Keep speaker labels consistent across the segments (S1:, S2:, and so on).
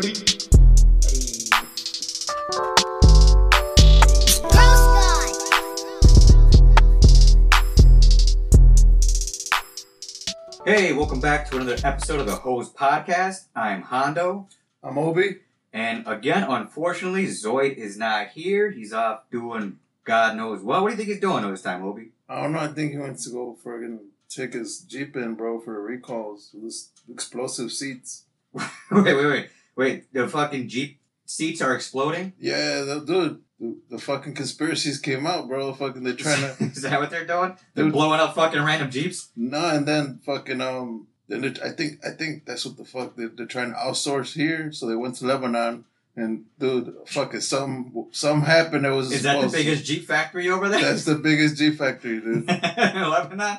S1: Hey, welcome back to another episode of the Hose Podcast. I'm Hondo.
S2: I'm Obi.
S1: And again, unfortunately, Zoid is not here. He's off doing God knows what. What do you think he's doing all this time, Obi?
S2: I don't know. I think he went to go friggin' check his Jeep in, bro, for recalls. This explosive seats.
S1: wait, wait, wait. Wait, the fucking Jeep seats are exploding?
S2: Yeah, the, dude. The, the fucking conspiracies came out, bro. Fucking, they're trying to.
S1: is that what they're doing? They're
S2: Dude.
S1: blowing up fucking random Jeeps?
S2: no, and then fucking, um. Then I think I think that's what the fuck they're, they're trying to outsource here. So they went to Lebanon, and dude, fucking some some happened. It was
S1: Is that the biggest Jeep factory over there?
S2: That's the biggest Jeep factory, dude.
S1: Lebanon?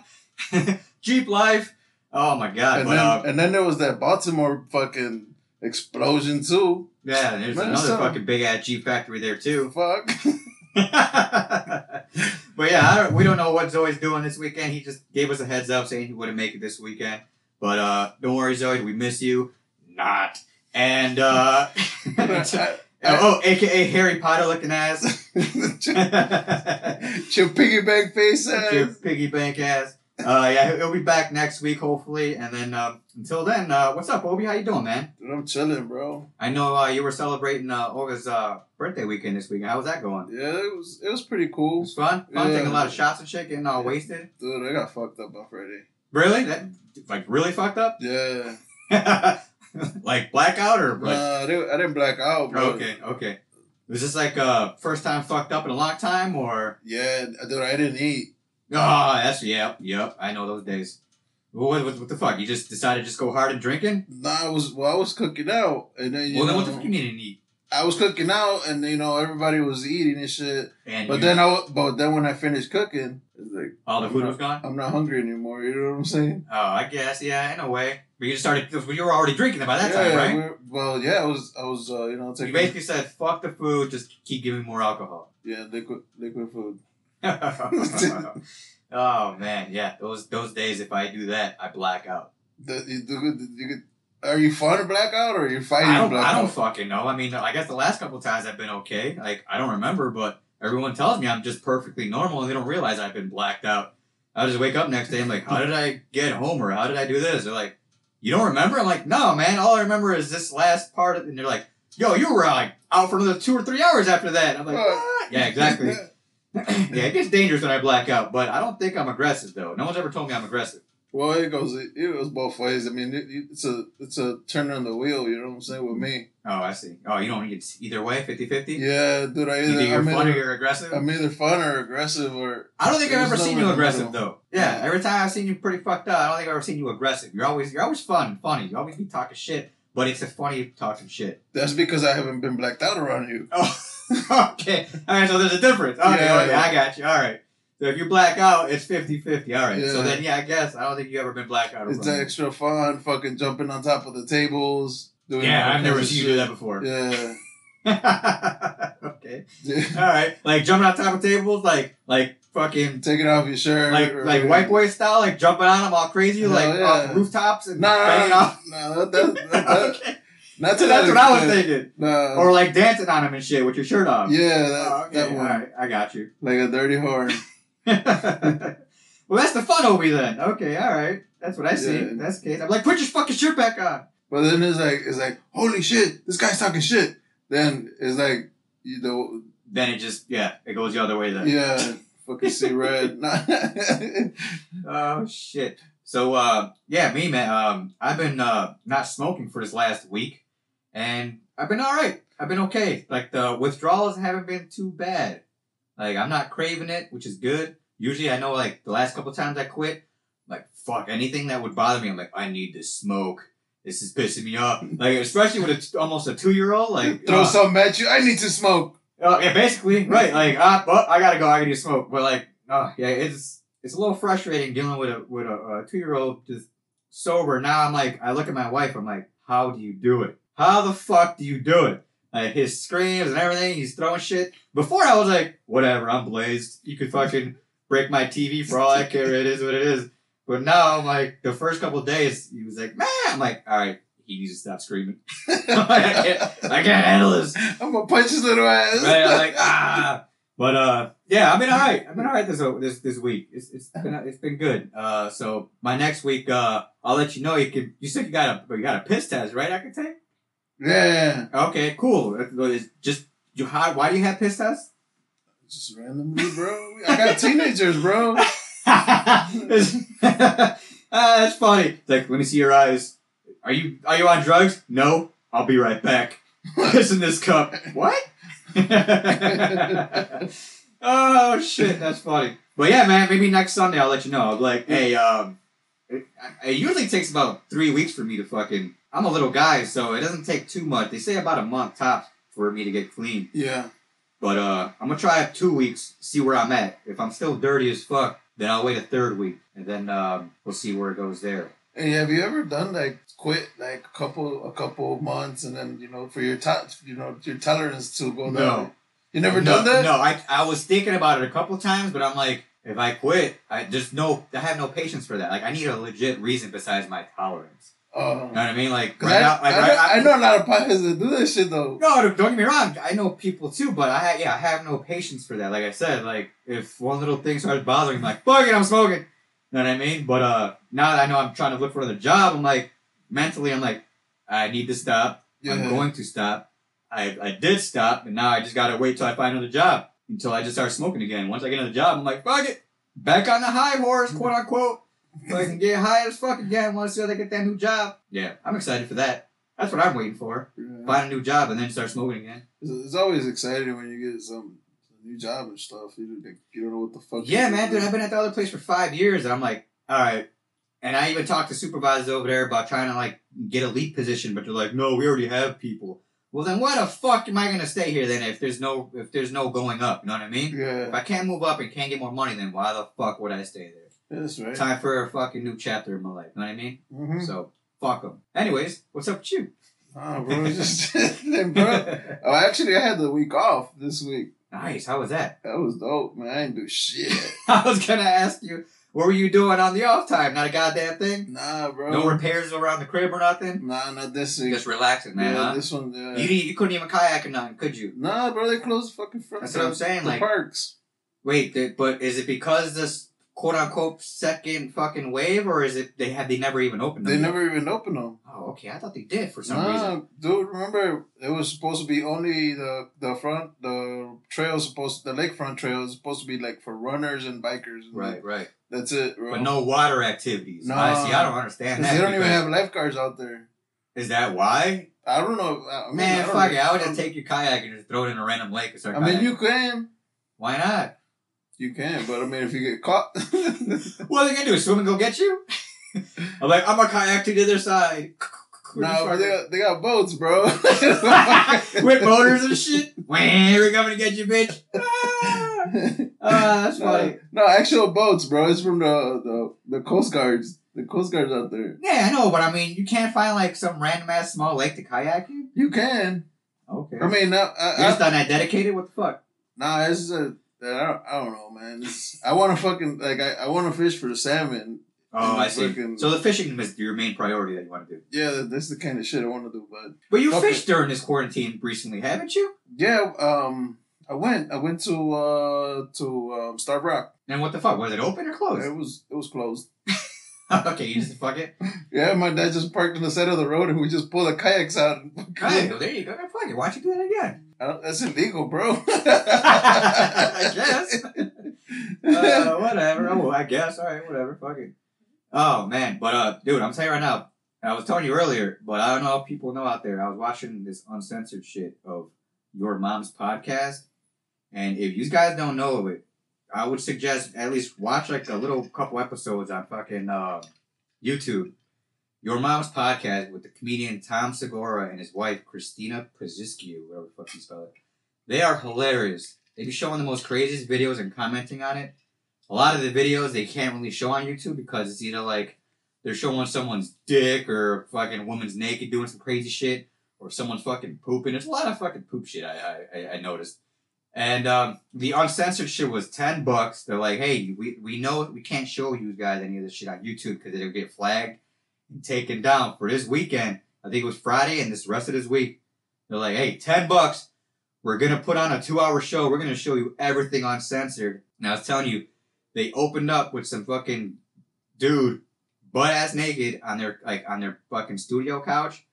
S1: Jeep life? Oh my god.
S2: And
S1: but,
S2: then
S1: uh,
S2: and then there was that Baltimore fucking explosion too.
S1: yeah, there's
S2: Man,
S1: another
S2: so-
S1: fucking big ass Jeep factory there too.
S2: Fuck.
S1: but yeah, I don't, we don't know what Zoe's doing this weekend. He just gave us a heads up saying he wouldn't make it this weekend. But uh, don't worry, Zoe, we miss you. Not. And uh, oh, aka Harry Potter looking ass.
S2: Your piggyback face
S1: Your
S2: ass.
S1: piggy bank ass. Uh, yeah, he'll be back next week, hopefully. And then um, until then, uh, what's up, Obi? How you doing, man?
S2: Dude, I'm chilling, bro.
S1: I know uh, you were celebrating uh, Olga's uh, birthday weekend this weekend. How was that going?
S2: Yeah, it was it was pretty cool.
S1: It was fun. Fun
S2: Yeah.
S1: taking a lot of shots and shit, getting all
S2: Yeah.
S1: wasted.
S2: Dude, I got fucked up on Friday.
S1: Really? That like really fucked up?
S2: Yeah.
S1: like blackout or like?
S2: Nah, I didn't, I didn't black out, bro.
S1: okay, okay. Was this like uh first time fucked up in a long time or?
S2: Yeah, dude, I didn't eat.
S1: Oh, that's yep, yep. I know those days. What, what, what the fuck? You just decided to just go hard and drinking?
S2: Nah, I was well, I was cooking out, and then you
S1: Well, then what the fuck you mean didn't eat?
S2: I was cooking out, and you know everybody was eating and shit.
S1: And
S2: But
S1: you-
S2: then I, but then when I finished cooking, it's like
S1: all the
S2: I'm
S1: food
S2: not-
S1: was gone.
S2: I'm not hungry anymore. You know what I'm saying?
S1: Oh, I guess yeah, in a way. But you just started. You were already drinking it by that time, right?
S2: Well, yeah, I was, I was, uh, you know,
S1: You basically said, "Fuck the food, just keep giving more alcohol."
S2: yeah, liquid, liquid food.
S1: oh man, yeah. Those those days, if I do that, I black out.
S2: The, you, the, are you fun to blackout or are you fighting
S1: I don't,
S2: blackout?
S1: I don't fucking know. I mean, I guess the last couple times I've been okay. Like I don't remember, but everyone tells me I'm just perfectly normal, and they don't realize I've been blacked out. I just wake up next day. I'm like, how did I get home, or how did I do this? They're like, you don't remember? I'm like, no, man. All I remember is this last part. Of, and they're like, yo, you were like out for another two or three hours after that. I'm like? Yeah, exactly. yeah, it gets dangerous when I black out, but I don't think I'm aggressive though. No one's ever told me I'm aggressive.
S2: well, it goes, it, goes both ways. I mean, it, it's a, it's a turn on the wheel. You know what I'm saying with me?
S1: Oh, I see. Oh, you don't. It's either way, 50-50?
S2: Yeah, dude. I either,
S1: you're
S2: I'm,
S1: fun or
S2: either,
S1: you're aggressive?
S2: I'm either fun or aggressive or.
S1: I don't think I've ever seen you aggressive though. Yeah,
S2: Yeah.
S1: every time I've seen you pretty fucked up. I don't think I've ever seen you aggressive. You're always you're always fun, funny. You always be talking shit, but it's a funny talking shit.
S2: That's because I haven't been blacked out around you.
S1: Oh, okay. All right, so there's a difference. Okay,
S2: Yeah.
S1: okay, I got you. All right. So if you black out, it's 50-50. All right. So then, yeah, I guess I don't think you ever been
S2: black
S1: out. It's
S2: extra fun, fucking jumping on top of the tables. Doing
S1: Yeah, I've never seen you do that before.
S2: Yeah.
S1: okay.
S2: Yeah.
S1: All right. Like jumping on top of tables, like like fucking
S2: Taking off your shirt.
S1: like
S2: or-
S1: like white boy style, like jumping on them all crazy,
S2: Hell
S1: like
S2: yeah.
S1: off rooftops and
S2: No, no,
S1: banging
S2: no,
S1: off.
S2: that, that, that,
S1: okay.
S2: Not to
S1: that's what I was thinking.
S2: No.
S1: Or like dancing on him and shit with your shirt off.
S2: yeah, that,
S1: Oh, okay.
S2: that one.
S1: right. I got you.
S2: Like a dirty horn.
S1: well, that's the fun Obi then. Okay. All right. That's what I see.
S2: Yeah.
S1: That's the case. I'm like, put your fucking shirt back on.
S2: But then it's like, it's like, holy shit, this guy's talking shit. Then it's like, you know,
S1: Then it just yeah, it goes the other way then.
S2: yeah, fucking see red.
S1: Oh shit. So uh yeah, me man, um I've been uh not smoking for this last week and I've been alright. I've been okay. Like the withdrawals haven't been too bad. Like I'm not craving it, which is good. Usually I know like the last couple times I quit, like fuck anything that would bother me, I'm like, I need to smoke. This is pissing me off. Like especially with a t- almost a two year old, like
S2: Throw
S1: uh,
S2: something at you. I need to smoke.
S1: Oh yeah, basically, right? Like, ah, well, I gotta go. I gotta smoke. But like, oh yeah, it's it's a little frustrating dealing with a with a, a two year old just sober. Now I'm like, I look at my wife. I'm like, how do you do it? How the fuck do you do it? Like his screams and everything. He's throwing shit. Before I was like, whatever. I'm blazed. You could fucking break my TV for all I care. It is what it is. But now I'm like, the first couple days, he was like, man. I'm like, all right. he needs to stop screaming. I can't, I can't handle this.
S2: I'm gonna punch his little ass.
S1: Right? I'm like, ah. But uh, yeah, I've been all right. I've been all right this this this week. It's it's been it's been good. Uh, so my next week, uh, I'll let you know. You can. You said you got a you got a piss test, right? I can take.
S2: Yeah.
S1: Okay, cool. It's just you. How, why do you have piss tests?
S2: Just randomly, bro. I got teenagers, bro.
S1: uh, that's funny. It's like, let me see your eyes. Are you are you on drugs? No. I'll be right back. Piss in this cup. What? oh shit, that's funny. But yeah, man, maybe next Sunday I'll let you know. I'll be like, hey, um, it, it usually takes about three weeks for me to fucking. I'm a little guy, so it doesn't take too much. They say about a month tops for me to get clean.
S2: Yeah.
S1: But uh, I'm gonna try it two weeks, see where I'm at. If I'm still dirty as fuck, then I'll wait a third week, and then um, we'll see where it goes there.
S2: Hey, have you ever done like quit like a couple a couple of months and then you know for your to- you know your tolerance to go down?
S1: No.
S2: You never
S1: no,
S2: done that?
S1: No, I I was thinking about it a couple times, but I'm like, if I quit, I just no, I have no patience for that. Like, I need a legit reason besides my tolerance. You know what I mean? Like, right
S2: I,
S1: now, like,
S2: I,
S1: right-
S2: know,
S1: I-
S2: I know a lot of podcasts that do this shit though.
S1: No, don't get me wrong. I know people too, but I yeah, I have no patience for that. Like I said, like if one little thing starts bothering me, I'm like, fuck it, I'm smoking. You know what I mean? But uh, now that I know I'm trying to look for another job, I'm like, mentally, I'm like, I need to stop. I'm going to stop. I, I did stop, and now I just gotta wait till I find another job until I just start smoking again. Once I get another job, I'm like, fuck it, back on the high horse, quote unquote. So I can get high as fuck again once I get that new job. Yeah, I'm excited for that. That's what I'm waiting for.
S2: Yeah.
S1: Find a new job and then start smoking again.
S2: It's, it's always exciting when you get some, some new job and stuff. You, like, you don't know what the fuck.
S1: Yeah, man, dude. I've been at the other place for five years, and I'm like, all right. And I even talked to supervisors over there about trying to like get a lead position, but they're like, no, we already have people. Well, then why the fuck am I gonna stay here then if there's no if there's no going up? You know what I mean?
S2: Yeah.
S1: If I can't move up and can't get more money, then why the fuck would I stay there?
S2: That's right.
S1: Time for a fucking new chapter in my life. You know what I mean?
S2: Mm-hmm.
S1: So fuck them. Anyways, what's up with you?
S2: Oh, bro, just bro. Oh, actually, I had the week off this week.
S1: nice. How was that?
S2: That was dope, man. I didn't do shit.
S1: I was gonna ask you, what were you doing on the off time? Not a goddamn thing.
S2: Nah, bro.
S1: No repairs around the crib or nothing.
S2: Nah, not this week.
S1: Just relaxing, man.
S2: yeah,
S1: huh?
S2: this one. Yeah.
S1: You, you couldn't even kayak or nothing, could you?
S2: Nah, bro, they closed the fucking front.
S1: That's what I'm saying,
S2: The
S1: like-
S2: parks.
S1: Wait, but is it because this quote unquote second fucking wave, or is it they have they never even opened them?
S2: They
S1: yet?
S2: never even opened them.
S1: Oh, okay. I thought they did for some
S2: Nah,
S1: reason.
S2: dude, remember it was supposed to be only the the front the trail supposed the lakefront trail is supposed to be like for runners and bikers. and
S1: Right, right.
S2: That's it, bro.
S1: But no water activities.
S2: No.
S1: I see. I don't understand that.
S2: they don't even have lifeguards out there.
S1: Is that why?
S2: I don't know. I mean,
S1: Man, fuck it. I would just take your kayak and just throw it in a random lake and start.
S2: I mean, you can,
S1: Why not?
S2: You can, but I mean, if you get caught,
S1: What are they gonna do? Swim and go get you? I'm like, I'm a kayak to the other side.
S2: no, they got, they got boats, bro.
S1: with motors and shit. We're coming to get you, bitch. Ah, Ah, that's funny.
S2: No, no, actual boats, bro. It's from the the, the Coast Guards. The Coast Guards out there.
S1: Yeah, I know, but I mean, you can't find like some random ass small lake to kayak in.
S2: You can.
S1: Okay.
S2: I mean, no, I,
S1: You're just
S2: I,
S1: not that dedicated. What the fuck?
S2: nah, it's just a. I don't, I don't know, man. It's, I want to fucking like I, I want to fish for the salmon.
S1: Oh, I see.
S2: fucking-
S1: So the fishing is your main priority that you want to do.
S2: Yeah, that- that's the kind of shit I want to do. But
S1: But you fished during this quarantine recently, haven't you?
S2: yeah, um, I went. I went to uh to um, Starved Rock.
S1: And what the fuck? Was it open or closed?
S2: It was it was closed.
S1: okay, you just fuck it.
S2: Yeah, my dad just parked on the side of the road and we just pulled the kayaks out.
S1: Well, there you go. Fuck it. Why don't you do that again?
S2: That's illegal, bro.
S1: I guess. uh, whatever. Oh, I guess. All right, whatever. Fuck it. Oh man, but uh, dude, I'm telling you right now. I was telling you earlier, but I don't know if people know out there. I was watching this uncensored shit of your mom's podcast, and if you guys don't know of it, I would suggest at least watch like a little couple episodes on fucking uh, YouTube. Your mom's podcast with the comedian Tom Segura and his wife Christina Paziscu, whatever the fuck you spell it. They are hilarious. They be showing the most craziest videos and commenting on it. A lot of the videos they can't really show on YouTube because it's either like they're showing someone's dick or fucking woman's naked doing some crazy shit or someone's fucking pooping. There's a lot of fucking poop shit I I, I noticed. And um, the uncensored shit was ten bucks. They're like, hey, we, we know we can't show you guys any of this shit on YouTube because it'll get flagged and taken down for this weekend. I think it was Friday and this rest of this week. They're like, hey, 10 bucks. We're to put on a two hour show. We're to show you everything uncensored. Now I was telling you, they opened up with some fucking dude butt ass naked on their like on their fucking studio couch.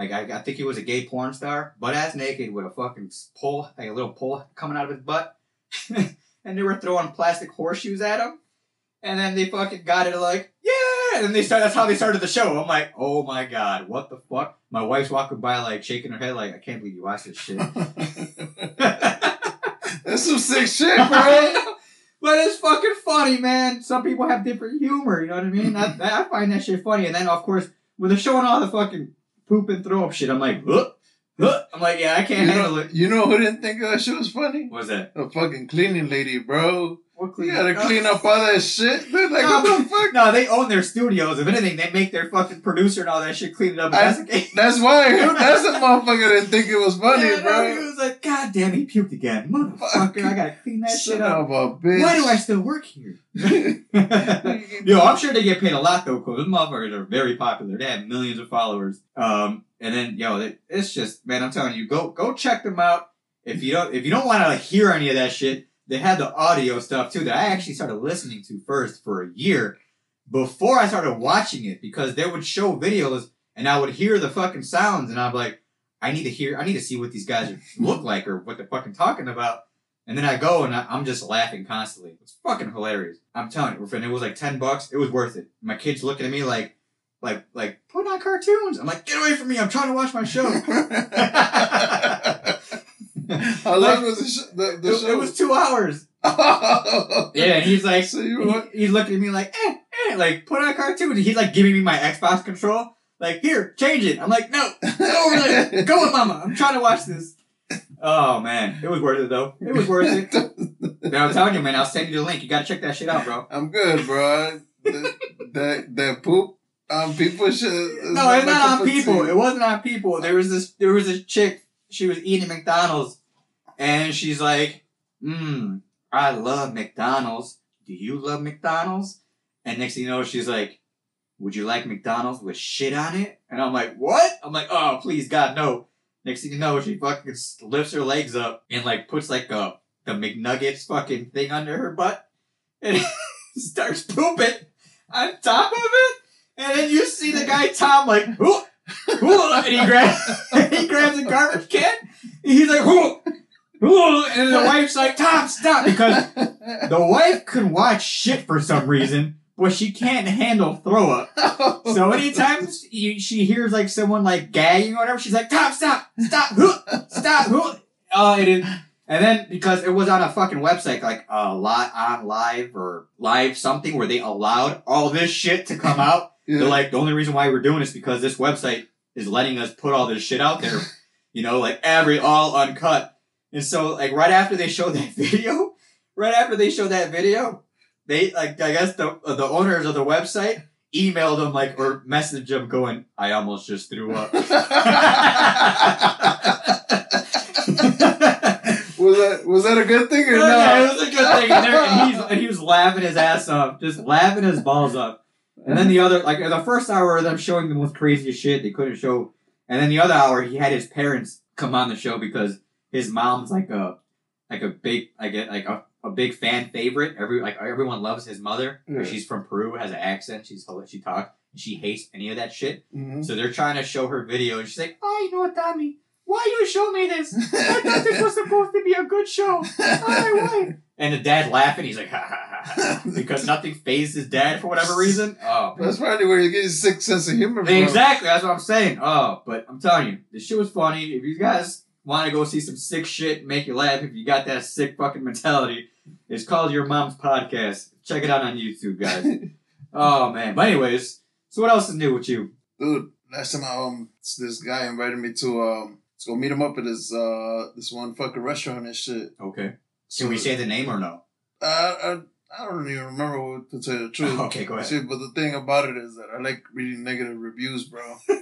S1: Like I, I think he was a gay porn star, butt ass naked with a fucking pole, like a little pole coming out of his butt, and they were throwing plastic horseshoes at him, and then they fucking got it like yeah, and then they start. That's how they started the show. I'm like, oh my god, what the fuck? My wife's walking by like shaking her head like I can't believe you watched this shit.
S2: That's some sick shit, bro.
S1: But it's fucking funny, man. Some people have different humor, you know what I mean? I, I find that shit funny. And then, of course, when they're showing all the fucking poop and throw up shit, I'm like, huh? Huh? I'm like, yeah, I can't
S2: You
S1: handle
S2: know,
S1: it.
S2: you know who didn't think that shit was funny?
S1: What's that?
S2: A fucking cleaning lady, bro.
S1: What
S2: You gotta clean up all that shit. They're like,
S1: No,
S2: what the fuck?
S1: No, they own their studios. If anything, they make their fucking producer and all that shit clean it up.
S2: I-
S1: That's the case.
S2: That's why. That's the motherfucker didn't think it was funny,
S1: Yeah, no,
S2: bro.
S1: he was like, God damn, he puked again. Motherfucker, I gotta clean that shit up.
S2: of a bitch.
S1: Why do I still work here? Yo, I'm sure they get paid a lot though, because those motherfuckers are very popular. They have millions of followers. Um, and then yo, it- it's just man, I'm telling you, go go check them out. If you don't if you don't want to hear any of that shit, they had the audio stuff too that I actually started listening to first for a year before I started watching it because they would show videos and I would hear the fucking sounds and I'm like, I need to hear, I need to see what these guys look like or what they're fucking talking about. And then I go and I, I'm just laughing constantly. It's fucking hilarious. I'm telling you, and it was like ten bucks. It was worth it. My kids looking at me like, like, like, put on cartoons. I'm like, get away from me! I'm trying to watch my show.
S2: How long was the, sh- the, the
S1: it,
S2: show?
S1: it was two hours. Yeah, and he's like,
S2: So you
S1: he- looking at me like, eh, eh, like put on a cartoon. He's like giving me my Xbox control. Like, here, change it. I'm like, no, go over there. Go with mama. I'm trying to watch this. Oh man, it was worth it though. It was worth it. Man, I'm telling you, man. I'll send you the link. You gotta check that shit out, bro.
S2: I'm good, bro. that, that that poop on people shit. is
S1: No, it's
S2: my
S1: not on people.
S2: tea.
S1: It wasn't on people. There was this. There was this chick. She was eating McDonald's, and she's like, "Mmm, I love McDonald's. Do you love McDonald's?" And next thing you know, she's like, "Would you like McDonald's with shit on it?" And I'm like, "What?" I'm like, "Oh, please, God, no." Next thing you know, she fucking lifts her legs up and like puts like a the McNuggets fucking thing under her butt, and starts pooping on top of it. And then you see the guy Tom like, ooh, ooh, and he grabs he grabs a garbage can. And he's like, ooh, and the wife's like, Tom, stop, because the wife can watch shit for some reason, but she can't handle throw up. So anytime she she hears like someone like gagging or whatever, she's like, Tom, stop, stop, stop. Oh, it is. And then because it was on a fucking website like uh, lot on live or live something where they allowed all this shit to come out.
S2: Yeah.
S1: They're like, the only reason why we're doing this because this website is letting us put all this shit out there, you know, like every all uncut. And so, like, right after they showed that video, right after they showed that video, they like, I guess the uh, the owners of the website emailed them like or messaged them going, "I almost just threw up."
S2: was that was that a good thing or
S1: yeah, it was a good thing. And, and he's, and he was laughing his ass off, just laughing his balls up. And then the other, like the first hour of them showing the most craziest shit they couldn't show. And then the other hour, he had his parents come on the show because his mom's like a, like a big, like a, like a, a big fan favorite. Every like everyone loves his mother.
S2: Yeah.
S1: She's from Peru, has an accent. She's she talks. She hates any of that shit.
S2: Mhm.
S1: So they're trying to show her video, and she's like, "Oh, you know what, Tommy? Why you show me this? I thought this was supposed to be a good show. Why, why?" And the dad laughing. He's like, "Ha ha ha!" ha," because nothing phased his dad for whatever reason. Oh,
S2: That's probably where you get sick sense of humor from.
S1: exactly. That's what I'm saying. Oh, but I'm telling you, this shit was funny. If you guys want to go see some sick shit, make you laugh. If you got that sick fucking mentality, it's called Your Mom's Podcast. Check it out on YouTube, guys. oh man. But anyways, so what else is new with you?
S2: Dude, last time I, um this guy invited me to um to go meet him up at this uh this one fucking restaurant and shit.
S1: Okay.
S2: So,
S1: Can we say the name or no?
S2: I, I I don't even remember what to tell you the truth.
S1: Okay, go ahead.
S2: See, but the thing about it is that I like reading negative reviews, bro.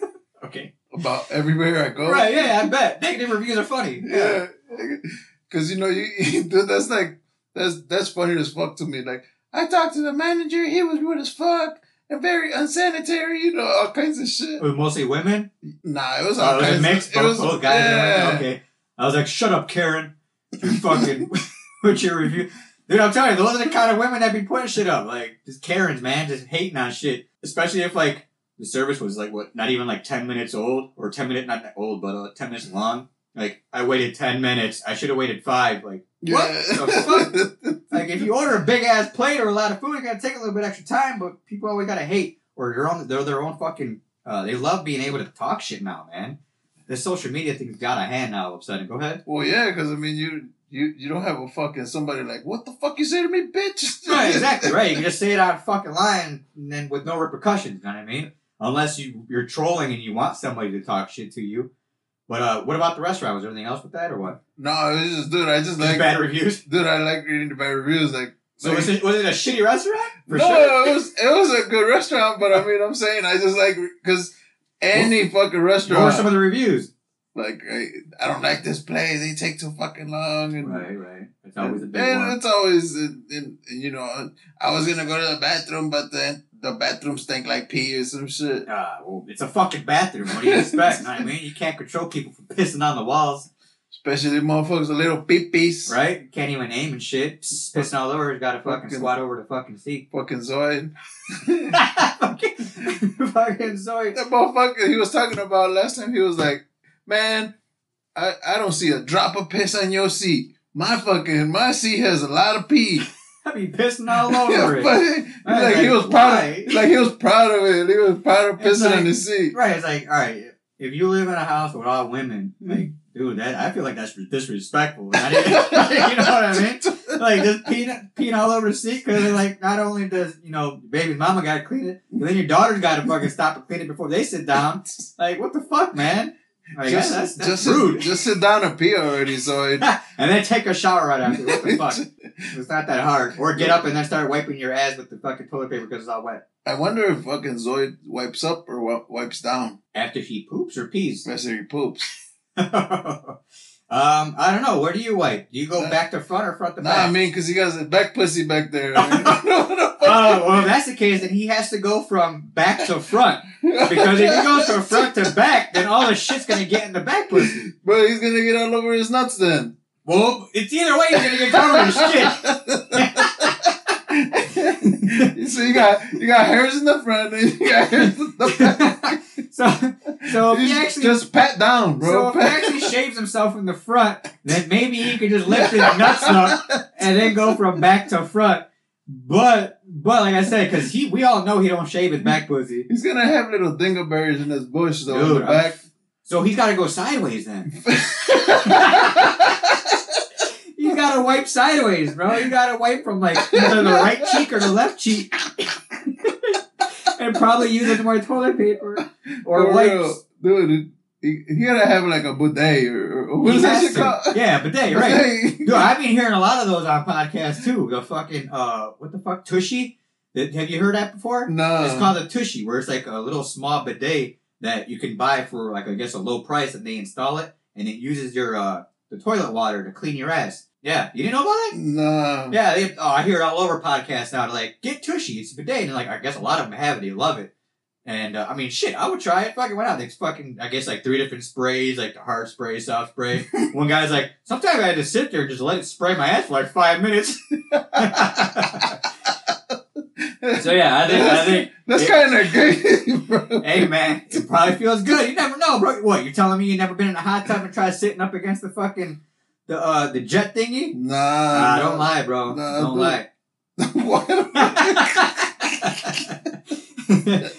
S1: Okay.
S2: About everywhere I go.
S1: Right, yeah, I bet. Negative reviews are funny.
S2: Yeah, because you know you dude, that's like that's that's funny as fuck to me. Like I talked to the manager, he was rude as fuck, and very unsanitary. You know, all kinds of shit.
S1: It was mostly women.
S2: Nah, it was all
S1: Oh, it was
S2: kinds.
S1: a mix.
S2: Of, it was oh, oh,
S1: both guys.
S2: yeah.
S1: Okay. I was like, shut up, Karen. You fucking with your review. Dude, I'm telling you, those are the kind of women that be putting shit up. Like, just Karens, man, just hating on shit. Especially if, like, the service was, like, what, not even, like, 10 minutes old? Or 10 minutes, not old, but uh, 10 minutes long. Like, I waited 10 minutes. I should have waited five. Like, what the fuck? Like, if you order a big ass plate or a lot of food, it gotta take a little bit extra time, but people always gotta hate. Or they're on, they're their own fucking, uh, they love being able to talk shit now, man. This social media thing's got a hand now all of a sudden. Go ahead.
S2: well, yeah, because I mean, you you you don't have a fucking somebody like, what the fuck you say to me, bitch?
S1: Right, exactly, right. You can just say it out of fucking line and then with no repercussions, you know what I mean? Unless you, you're trolling and you want somebody to talk shit to you. But uh, what about the restaurant? Was there anything else with that or what?
S2: No, it was just, dude. I just like,
S1: bad reviews?
S2: dude. I like reading the bad reviews. Like,
S1: So
S2: like-
S1: was it, was it a shitty restaurant? For
S2: no,
S1: sure.
S2: it was it was a good restaurant, but I mean, I'm saying I just like because any fucking restaurant.
S1: What were some of the reviews?
S2: like I, I don't like this place. They take too fucking long, and
S1: Right, right. It's always a big
S2: and
S1: one.
S2: it's always and, and, you know I was gonna go to the bathroom, but then the bathroom stink like pee or some shit.
S1: Ah, well, it's a fucking bathroom. What do you expect? I mean? You can't control people from pissing on the walls,
S2: Especially motherfuckers, a little peepies.
S1: right? Can't even aim and shit. Pissing all over. You gotta fucking
S2: Fucking-
S1: squat over the fucking seat.
S2: Fucking Zoid.
S1: fucking, fucking sorry.
S2: That motherfucker he was talking about last time, he was like, Man, I, I don't see a drop of piss on your seat. My fucking my seat has a lot of pee.
S1: I be pissing all over it.
S2: but he,
S1: I was
S2: like, he
S1: like,
S2: was proud
S1: why?
S2: of like he was proud of it. He was proud of pissing
S1: like-
S2: on his seat.
S1: Right, it's like, all right, if you live in a house with all women, mm-hmm. like, dude, that I feel like that's disrespectful. Even- you know what I mean? Like, just peeing, peeing all over the seat because, like, not only does, you know, baby's mama got to clean it, but then your daughter's got to fucking stop and clean it before they sit down. Like, what the fuck, man? Like,
S2: just,
S1: that's, that's
S2: just,
S1: rude.
S2: Sit, just sit down and pee already. So it,
S1: and then take a shower right after. What the fuck? It's not that hard. Or get up and then start wiping your ass with the fucking toilet paper because it's all wet.
S2: I wonder if fucking Zoid wipes up or wi- wipes down
S1: After he poops or pees?
S2: after he poops.
S1: um, I don't know. Where do you wipe? Do you go
S2: Uh,
S1: back to front or front to
S2: Nah,
S1: back?
S2: I mean, because he got his back pussy back there.
S1: Oh, well, if that's the case, then he has to go from back to front. Because if he goes from front to back, then all the shit's gonna get in the back pussy.
S2: Bro, he's gonna get all over his nuts then.
S1: Well, it's either way, he's gonna get covered in shit.
S2: so you got you got hairs in the front and you got hairs in the back.
S1: so, so if he actually,
S2: just pat down,
S1: so
S2: bro.
S1: if he actually shaves himself in the front, then maybe he could just lift his nuts up and then go from back to front. But, but like I said, because he, we all know he don't shave his back pussy.
S2: He's gonna have little dingleberries in his bush though in
S1: Dude,
S2: the
S1: I'm-
S2: back.
S1: So he's got to go sideways then. You gotta wipe sideways, bro. You gotta wipe from like either the right cheek or the left cheek. and probably use it more toilet paper or
S2: For
S1: wipes.
S2: real. dude. He, he gotta have like a bidet or, or what
S1: He
S2: that shit called?
S1: Yeah, then, right.
S2: Bidet.
S1: Dude, I've been hearing a lot of those on podcasts too. The fucking uh what the fuck, Tushy? Have you heard that before?
S2: No.
S1: It's called a Tushy, where it's like a little small bidet that you can buy for like I guess a low price and they install it and it uses your uh the toilet water to clean your ass. Yeah. You didn't know about that?
S2: No.
S1: Yeah, they, oh, I hear it all over podcasts now. They're like, get Tushy, it's a bidet. And like, I guess a lot of them have it. They love it. And uh, I mean, shit, I would try it. Fucking why not? It's fucking, I guess like three different sprays, like the hard spray, soft spray. One guy's like, sometimes I had to sit there and just let it spray my ass for like five minutes. so yeah, I think, I think,
S2: That's kind of gay, bro.
S1: hey man, it probably feels good. You never know, bro. What, you're telling me you never been in a hot tub and tried sitting up against the fucking, the, uh, the jet thingy?
S2: Nah.
S1: Ah,
S2: no.
S1: don't lie, bro.
S2: Nah,
S1: don't
S2: dude.
S1: lie.
S2: What?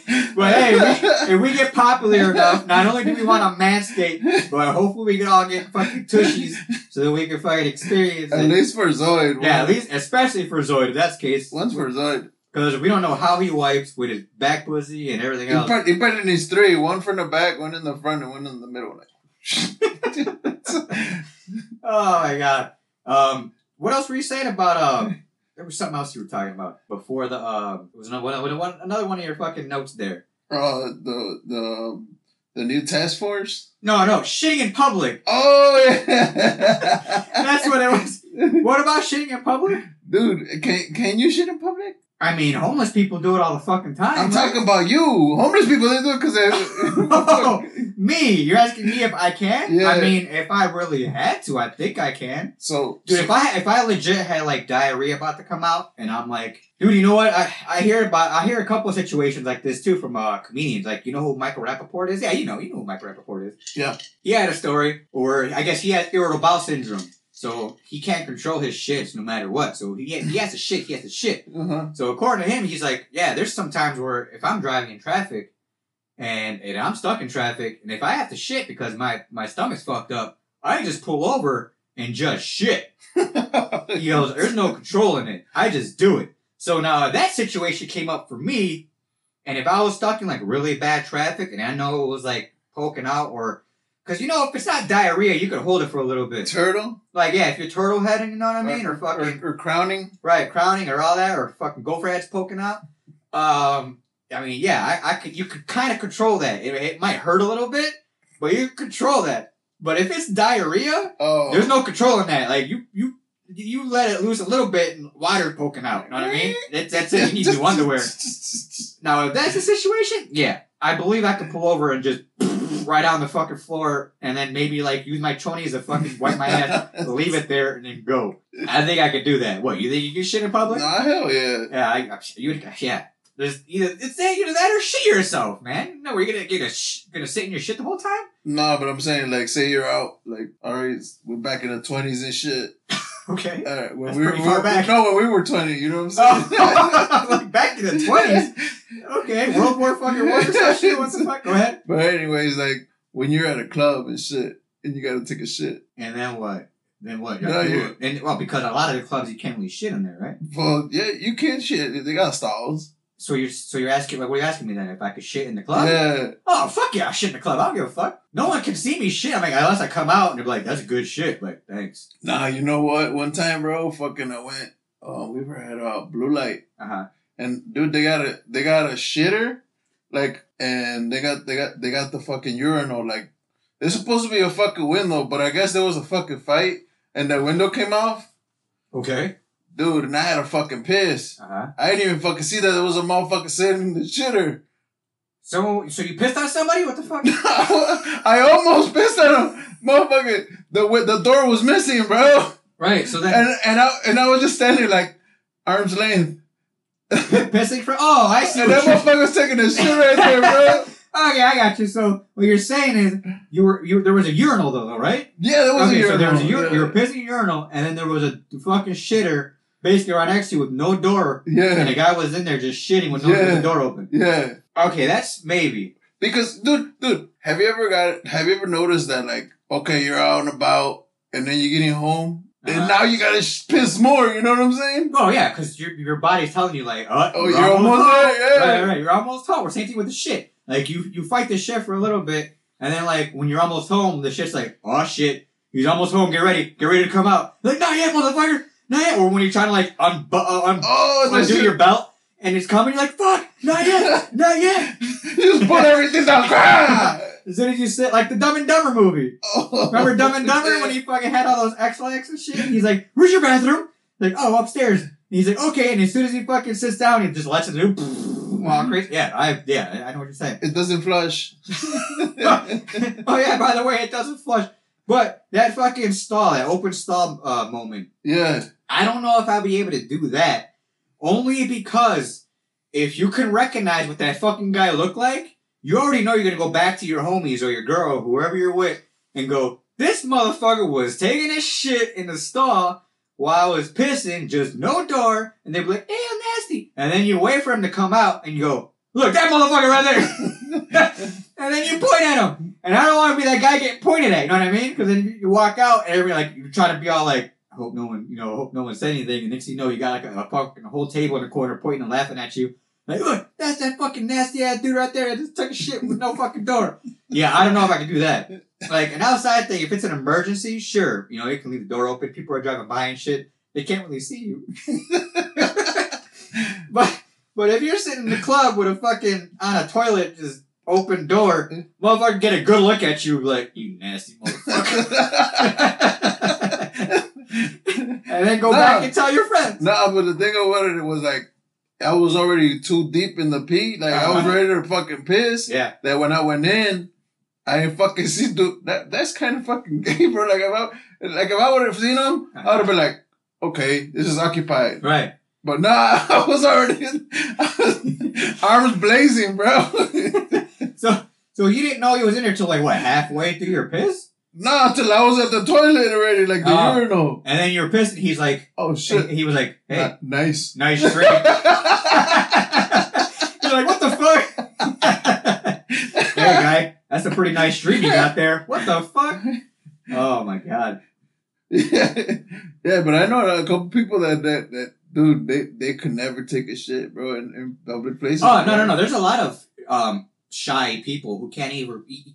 S1: Hey, we, if we get popular enough, not only do we want a manscape, but hopefully we can all get fucking tushies so that we can fucking experience
S2: At
S1: it.
S2: least for Zoid.
S1: yeah, at least, especially for Zoid, if that's the case.
S2: Once for Zoid.
S1: Because we don't know how he wipes with his back pussy and everything
S2: He
S1: else.
S2: probably, he probably needs three. One from the back, one in the front, and one in the middle.
S1: Oh my god. Um, what else were you saying about, um, there was something else you were talking about before the, um, it was another one, another one of your fucking notes there.
S2: Uh, the the the new task force.
S1: No, no, shitting in public.
S2: Oh yeah.
S1: That's what it was. What about shitting in public?
S2: Dude, can can you shit in public?
S1: I mean, homeless people do it all the fucking time.
S2: I'm
S1: right?
S2: talking about you. Homeless people, they do it because
S1: Oh,
S2: they.
S1: me? You're asking me if I can?
S2: Yeah.
S1: I mean, if I really had to, I think I can.
S2: so,
S1: Dude, if I if I legit had like diarrhea about to come out, and I'm like, dude, you know what? I, I hear about I hear a couple of situations like this too from uh, comedians. Like, you know who Michael Rapaport is? Yeah, you know, you know who Michael Rapaport is.
S2: Yeah.
S1: He had a story where I guess he had irritable bowel syndrome, so he can't control his shits no matter what. So he he has to shit, he has to shit.
S2: uh-huh.
S1: So according to him, he's like, yeah, there's some times where if I'm driving in traffic and, and I'm stuck in traffic, and if I have to shit because my, my stomach's fucked up, I just pull over and just shit. He goes, there's no control in it. I just do it. So now that situation came up for me, and if I was stuck in like really bad traffic and I know it was like poking out or, cause you know, if it's not diarrhea, you can hold it for a little bit.
S2: Turtle?
S1: Like, yeah, if you're turtle heading, you know what I mean? Or fucking,
S2: Or, or crowning?
S1: right, crowning or all that, or fucking gopher heads poking out. Um, I mean, yeah, I, I could, you could kind of control that. It, it might hurt a little bit, but you control that. But if it's diarrhea,
S2: Oh.
S1: there's no controlling that. Like you, you, you let it loose a little bit and water poking out. You know what I mean? That's, that's it. You need new underwear. Now, if that's the situation, yeah, I believe I can pull over and just right on the fucking floor, and then maybe like use my chonies to fucking wipe my ass, leave it there, and then go. I think I could do that. What you think you can shit in public?
S2: Nah, hell yeah.
S1: Yeah, I, I you, yeah. There's either it's that either that or shit yourself, man. No, we're gonna get a sh- gonna sit in your shit the whole time.
S2: Nah, but I'm saying, like, say you're out, like, alright, we're back in the 20s and shit.
S1: Okay.
S2: Alright, when
S1: That's
S2: we were,
S1: pretty far back.
S2: No, when we were 20, you know what I'm saying?
S1: Oh, like back to the twenties. Okay, World War fucking some shit. What the fuck? Go ahead.
S2: But anyways, like, when you're at a club and shit, and you gotta take a shit.
S1: And then what? Then what?
S2: No, you-.
S1: And well, because a lot of the clubs you can't really shit in there, right?
S2: Well, yeah, you can shit. They got stalls.
S1: So you're so you're asking like what are you asking me then? If I could shit in the club?
S2: Yeah.
S1: Oh fuck yeah, I shit in the club. I don't give a fuck. No one can see me shit. I mean, unless I come out and they're like, "That's good shit." Like, thanks.
S2: Nah, you know what? One time, bro, fucking, I went. Oh, we were at uh, Blue Light,
S1: Uh huh.
S2: and dude, they got a they got a shitter, like, and they got they got they got the fucking urinal. Like, it's supposed to be a fucking window, but I guess there was a fucking fight, and the window came off,
S1: Okay.
S2: Dude, and I had a fucking piss.
S1: Uh huh.
S2: I didn't even fucking see that there was a motherfucker sitting in the shitter.
S1: So so you pissed on somebody? What the fuck?
S2: I almost pissed on him, motherfucker. The the door was missing, bro.
S1: right. So then
S2: And and I and I was just standing like arm's length.
S1: pissing for. Oh, I see.
S2: And that motherfucker was taking a shit right there, bro.
S1: okay, I got you. So what you're saying is you were you there was a urinal though, though right?
S2: Yeah, there was
S1: okay,
S2: a
S1: so there was a
S2: urinal,
S1: ur- you were pissing a urinal, and then there was a fucking shitter basically right next to you with no door,
S2: Yeah.
S1: and the guy was in there just shitting with no
S2: Yeah.
S1: door open.
S2: yeah.
S1: Okay, that's maybe.
S2: Because, dude, dude, have you ever got? Have you ever noticed that, like, okay, you're out and about, and then you're getting home, and now you gotta sh- piss more. You know what I'm saying?
S1: Oh yeah, because your your body's telling you like, uh,
S2: Oh, you're almost there. Yeah.
S1: Right, right, you're almost home. We're same thing with the shit. Like you you fight the shit for a little bit, and then like when you're almost home, the shit's like, oh shit, he's almost home. Get ready, get ready to come out. Like not yet, motherfucker, not yet. Or when you're trying to like un- uh, un-
S2: Oh,
S1: undo
S2: shit-
S1: your belt, and it's coming, you're like, fuck, not yet, not yet.
S2: you just put everything down.
S1: As soon as you sit, like the Dumb and Dumber movie.
S2: Oh,
S1: Remember Dumb and Dumber when he fucking had all those Ex-Lax and shit? He's like, where's your bathroom? Like, oh, upstairs. And he's like, okay. And as soon as he fucking sits down, he just lets it do. All crazy. Yeah, I yeah, I know what you're saying.
S2: It doesn't flush.
S1: oh yeah, by the way, it doesn't flush. But that fucking stall, that open stall uh, moment,
S2: yeah.
S1: I don't know if I'll be able to do that. Only because if you can recognize what that fucking guy looked like, you already know you're gonna go back to your homies or your girl, or whoever you're with, and go, this motherfucker was taking his shit in the stall while I was pissing, just no door, and they'd be like, hey, I'm nasty. And then you wait for him to come out and you go, look, that motherfucker right there. and then you point at him. And I don't want to be that guy getting pointed at, you know what I mean? Because then you walk out and everybody like you're trying to be all like, I hope no one, you know, I hope no one said anything. And next thing you know, you got like a, a fucking whole table in the corner pointing and laughing at you. Like, look, that's that fucking nasty ass dude right there that just took a shit with no fucking door. Yeah, I don't know if I can do that. Like an outside thing, if it's an emergency, sure, you know, you can leave the door open. People are driving by and shit. They can't really see you. But if you're sitting in the club with a fucking on a toilet, just open door, motherfucker get a good look at you, like you nasty motherfucker, and then go
S2: Nah.
S1: back and tell your friends.
S2: Nah, but the thing about it was like, I was already too deep in the pee. Like I was
S1: Uh-huh.
S2: ready to fucking piss.
S1: Yeah.
S2: That when I went in, I ain't fucking see dude. That that's kind of fucking gay, bro. Like if I like if I would have seen him, I would have been like, okay, this is occupied.
S1: Right.
S2: But nah, I was already arms blazing, bro.
S1: So so you didn't know he was in there till like what halfway through your piss,
S2: nah, till I was at the toilet already, like the
S1: Oh.
S2: urinal.
S1: and then you're pissed. He's like,
S2: Oh shit.
S1: he was like, hey,
S2: nice.
S1: nice drink. You're like, what the fuck? hey guy, that's a pretty nice stream you got there. What the fuck? Oh my god.
S2: yeah, yeah, but I know a couple people that that that dude they they could never take a shit, bro, in, in public places.
S1: Oh no no no! There's a lot of um shy people who can't even eat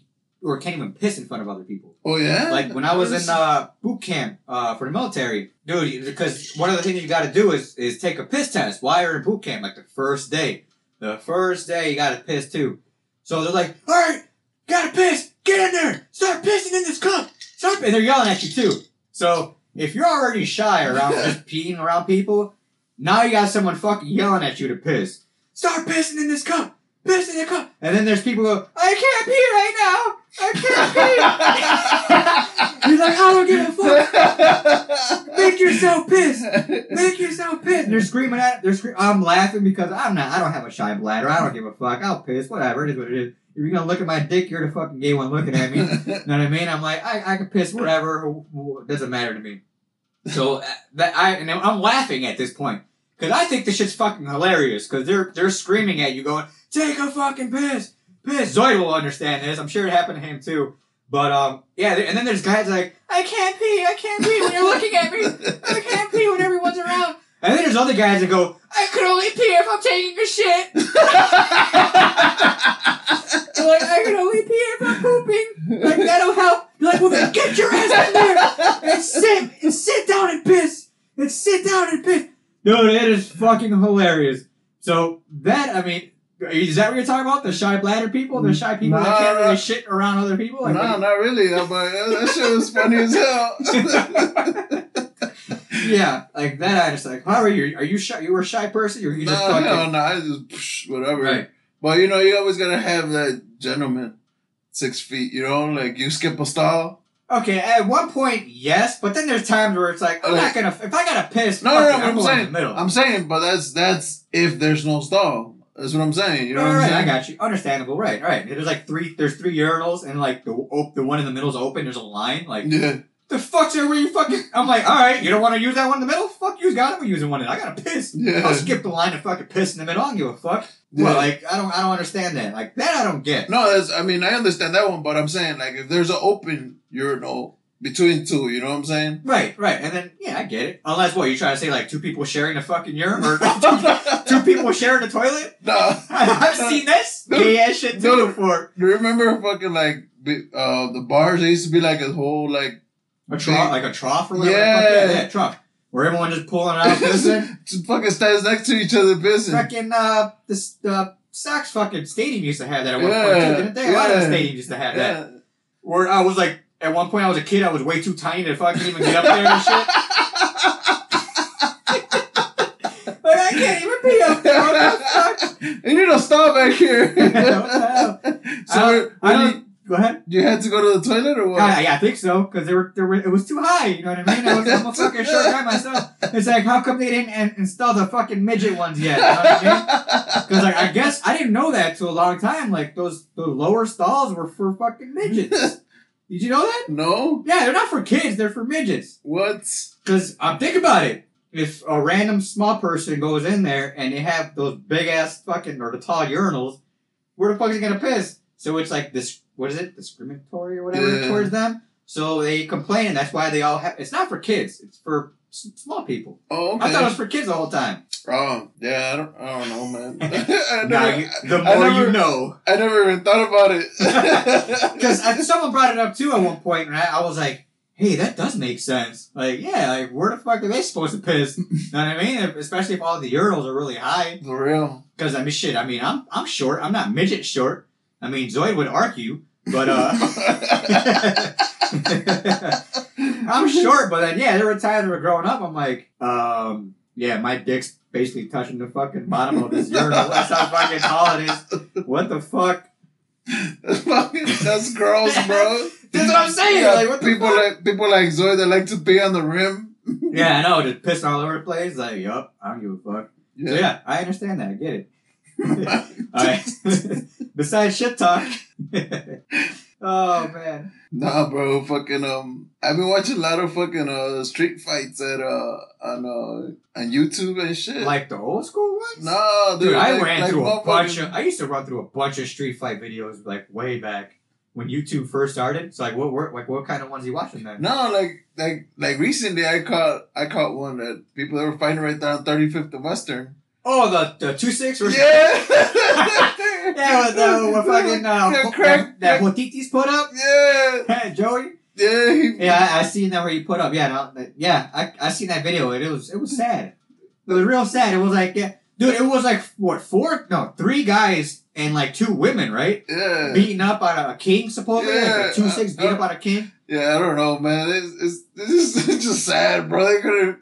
S1: or can't even piss in front of other people.
S2: Oh yeah.
S1: Like when I was in uh, boot camp uh, for the military, dude. Because one of the things you got to do is is take a piss test while you're in boot camp, like the first day. The first day you got to piss too. So they're like, "All right, gotta piss. Get in there. Start pissing in this cup. Stop. And they're yelling at you too. So if you're already shy around just peeing around people, now you got someone fucking yelling at you to piss. Start pissing in this cup. Piss in the cup. And then there's people who go, I can't pee right now. I can't pee. He's like, I don't give a fuck. Make yourself piss. Make yourself piss. And they're screaming at. They're screaming. I'm laughing because I'm not. I don't have a shy bladder. I don't give a fuck. I'll piss. Whatever. It is what it is. If you're gonna look at my dick, you're the fucking gay one looking at me. You know what I mean? I'm like, I, I can piss wherever. It doesn't matter to me. So uh, that I and I'm laughing at this point because I think this shit's fucking hilarious because they're they're screaming at you going, take a fucking piss, piss. Zoid will understand this. I'm sure it happened to him too. But um, yeah. And then there's guys like, I can't pee, I can't pee when you're looking at me. I can't pee when everyone's around. And then there's other guys that go, I could only pee if I'm taking a shit. They're like, I can only pee if I'm pooping. Like that'll help. You're like, well then get your ass in there and sit and sit down and piss and sit down and piss. Dude, it is fucking hilarious. So that I mean, is that what you're talking about? The shy bladder people, the shy people that can't really shit around other people. Like,
S2: nah, not really. I'm like, that that shit was funny as hell.
S1: yeah, like that. I just like, how are you? Are you shy? You were a shy person, or you just
S2: nah,
S1: fucking
S2: hell no, I just psh, whatever.
S1: right?
S2: But you know, you always gotta have that gentleman, six feet. You know, like you skip a stall.
S1: Okay, at one point, yes, but then there's times where it's like, I'm not gonna. If I gotta piss,
S2: No,
S1: fuck
S2: no, no.
S1: I'm
S2: I'm saying,
S1: in the middle.
S2: I'm saying, but that's that's if there's no stall. That's what I'm saying. You know
S1: right,
S2: what I'm
S1: right,
S2: saying?
S1: I got you. Understandable, right, right. There's like three. There's three urinals, and like the op- the one in the middle is open. There's a line. Like
S2: Yeah.
S1: The fuck's where you fucking? I'm like, all right, you don't want to use that one in the middle? Fuck you, guys. I'm using one. In, I gotta piss.
S2: Yeah.
S1: I'll skip the line and fucking piss in the middle. I don't give a fuck.
S2: Yeah.
S1: Well, like I don't, I don't understand that. Like that, I don't get.
S2: No, that's. I mean, I understand that one, but I'm saying like if there's an open urinal between two, you know what I'm saying?
S1: Right, right, and then yeah, I get it. Unless what you trying to say, like two people sharing a fucking urine or two people sharing a toilet?
S2: no.
S1: I've seen this
S2: Dude,
S1: gay ass shit too
S2: dude.
S1: before.
S2: You remember fucking like uh the bars? They used to be like a whole like
S1: A trough, like a trough or whatever.
S2: Yeah.
S1: Yeah, yeah, trough. Where everyone just pulling out, pissing.
S2: just fucking stands next to each other pissing.
S1: fucking uh, this uh, Sox fucking stadium used to have that at one point
S2: Yeah,
S1: too, didn't they? A lot of the stadiums used to have that. Where I was like, at one point I was a kid, I was way too tiny to fucking even get up there and shit. Like I can't even be up there. What the fuck?
S2: And you don't stop back here.
S1: The
S2: so
S1: I I
S2: you,
S1: go ahead.
S2: you had to go to the toilet or what?
S1: Yeah, yeah, I think so because they were, they were, it was too high. You know what I mean? I was, I'm a fucking short guy myself. It's like, how come they didn't in- install the fucking midget ones yet? You know I mean? Because like I guess I didn't know that till a long time. Like those the lower stalls were for fucking midgets. Did you know that?
S2: no.
S1: Yeah, they're not for kids. They're for midgets.
S2: What?
S1: Because I'm um, think about it. If a random small person goes in there and they have those big ass fucking or the tall urinals, where the fuck is he gonna piss? So it's like this. What is it? Discriminatory or whatever
S2: Yeah.
S1: towards them. So they complain, and that's why they all have. It's not for kids. It's for s- small people.
S2: Oh, okay.
S1: I thought it was for kids the whole time.
S2: oh, yeah. I don't. I don't know, man. I,
S1: Now you, the more
S2: never-
S1: you know.
S2: I never even thought about it.
S1: Because I think someone brought it up too at one point, and I, I was like, "Hey, that does make sense." Like, yeah, like where the fuck are they supposed to piss? You know what I mean? Especially if all the urinals are really high.
S2: For real.
S1: Because I mean, shit. I mean, I'm I'm short. I'm not midget short. I mean, Zoid would argue, but uh, I'm short. But then, yeah, there were times where growing up, I'm like, um, yeah, my dick's basically touching the fucking bottom of his urinal. That's how fucking tall it is. What the fuck?
S2: That's fucking that's gross, bro.
S1: That's what I'm saying.
S2: Yeah,
S1: like, what the
S2: people
S1: fuck?
S2: like people like Zoe that like to pee on the rim.
S1: Yeah, I know. Just pissing all over the place. Like, yup, I don't give a fuck. So yeah, I understand that. I get it. All right. Besides shit talk. oh man.
S2: Nah, bro, fucking um, I've been watching a lot of fucking uh street fights at uh on uh on YouTube and shit.
S1: Like the old school ones.
S2: nah,
S1: Dude, I
S2: like-
S1: ran
S2: like
S1: through a bunch of. I used to run through a bunch of street fight videos like way back when YouTube first started. So like, what were like what kind of ones you watching then?
S2: No, like like like recently, I caught I caught one that people that were fighting right there on Thirty Fifth and Western.
S1: Oh, the the two six.
S2: Yeah,
S1: Yeah, with the with fucking uh,
S2: Yeah,
S1: that,
S2: crack-
S1: that Hotitis put up.
S2: Yeah, Hey,
S1: Joey.
S2: yeah, he,
S1: Yeah, I, I seen that where you put up. Yeah, no, yeah, I I seen that video. and It was it was sad. It was real sad. It was like, yeah, dude, it was like what four? No, three guys and like two women, right?
S2: yeah,
S1: Beating up on a king, supposedly.
S2: Yeah,
S1: like a two six beat up on a king.
S2: yeah. I don't know, man. It's, it's this is just sad, bro. They could have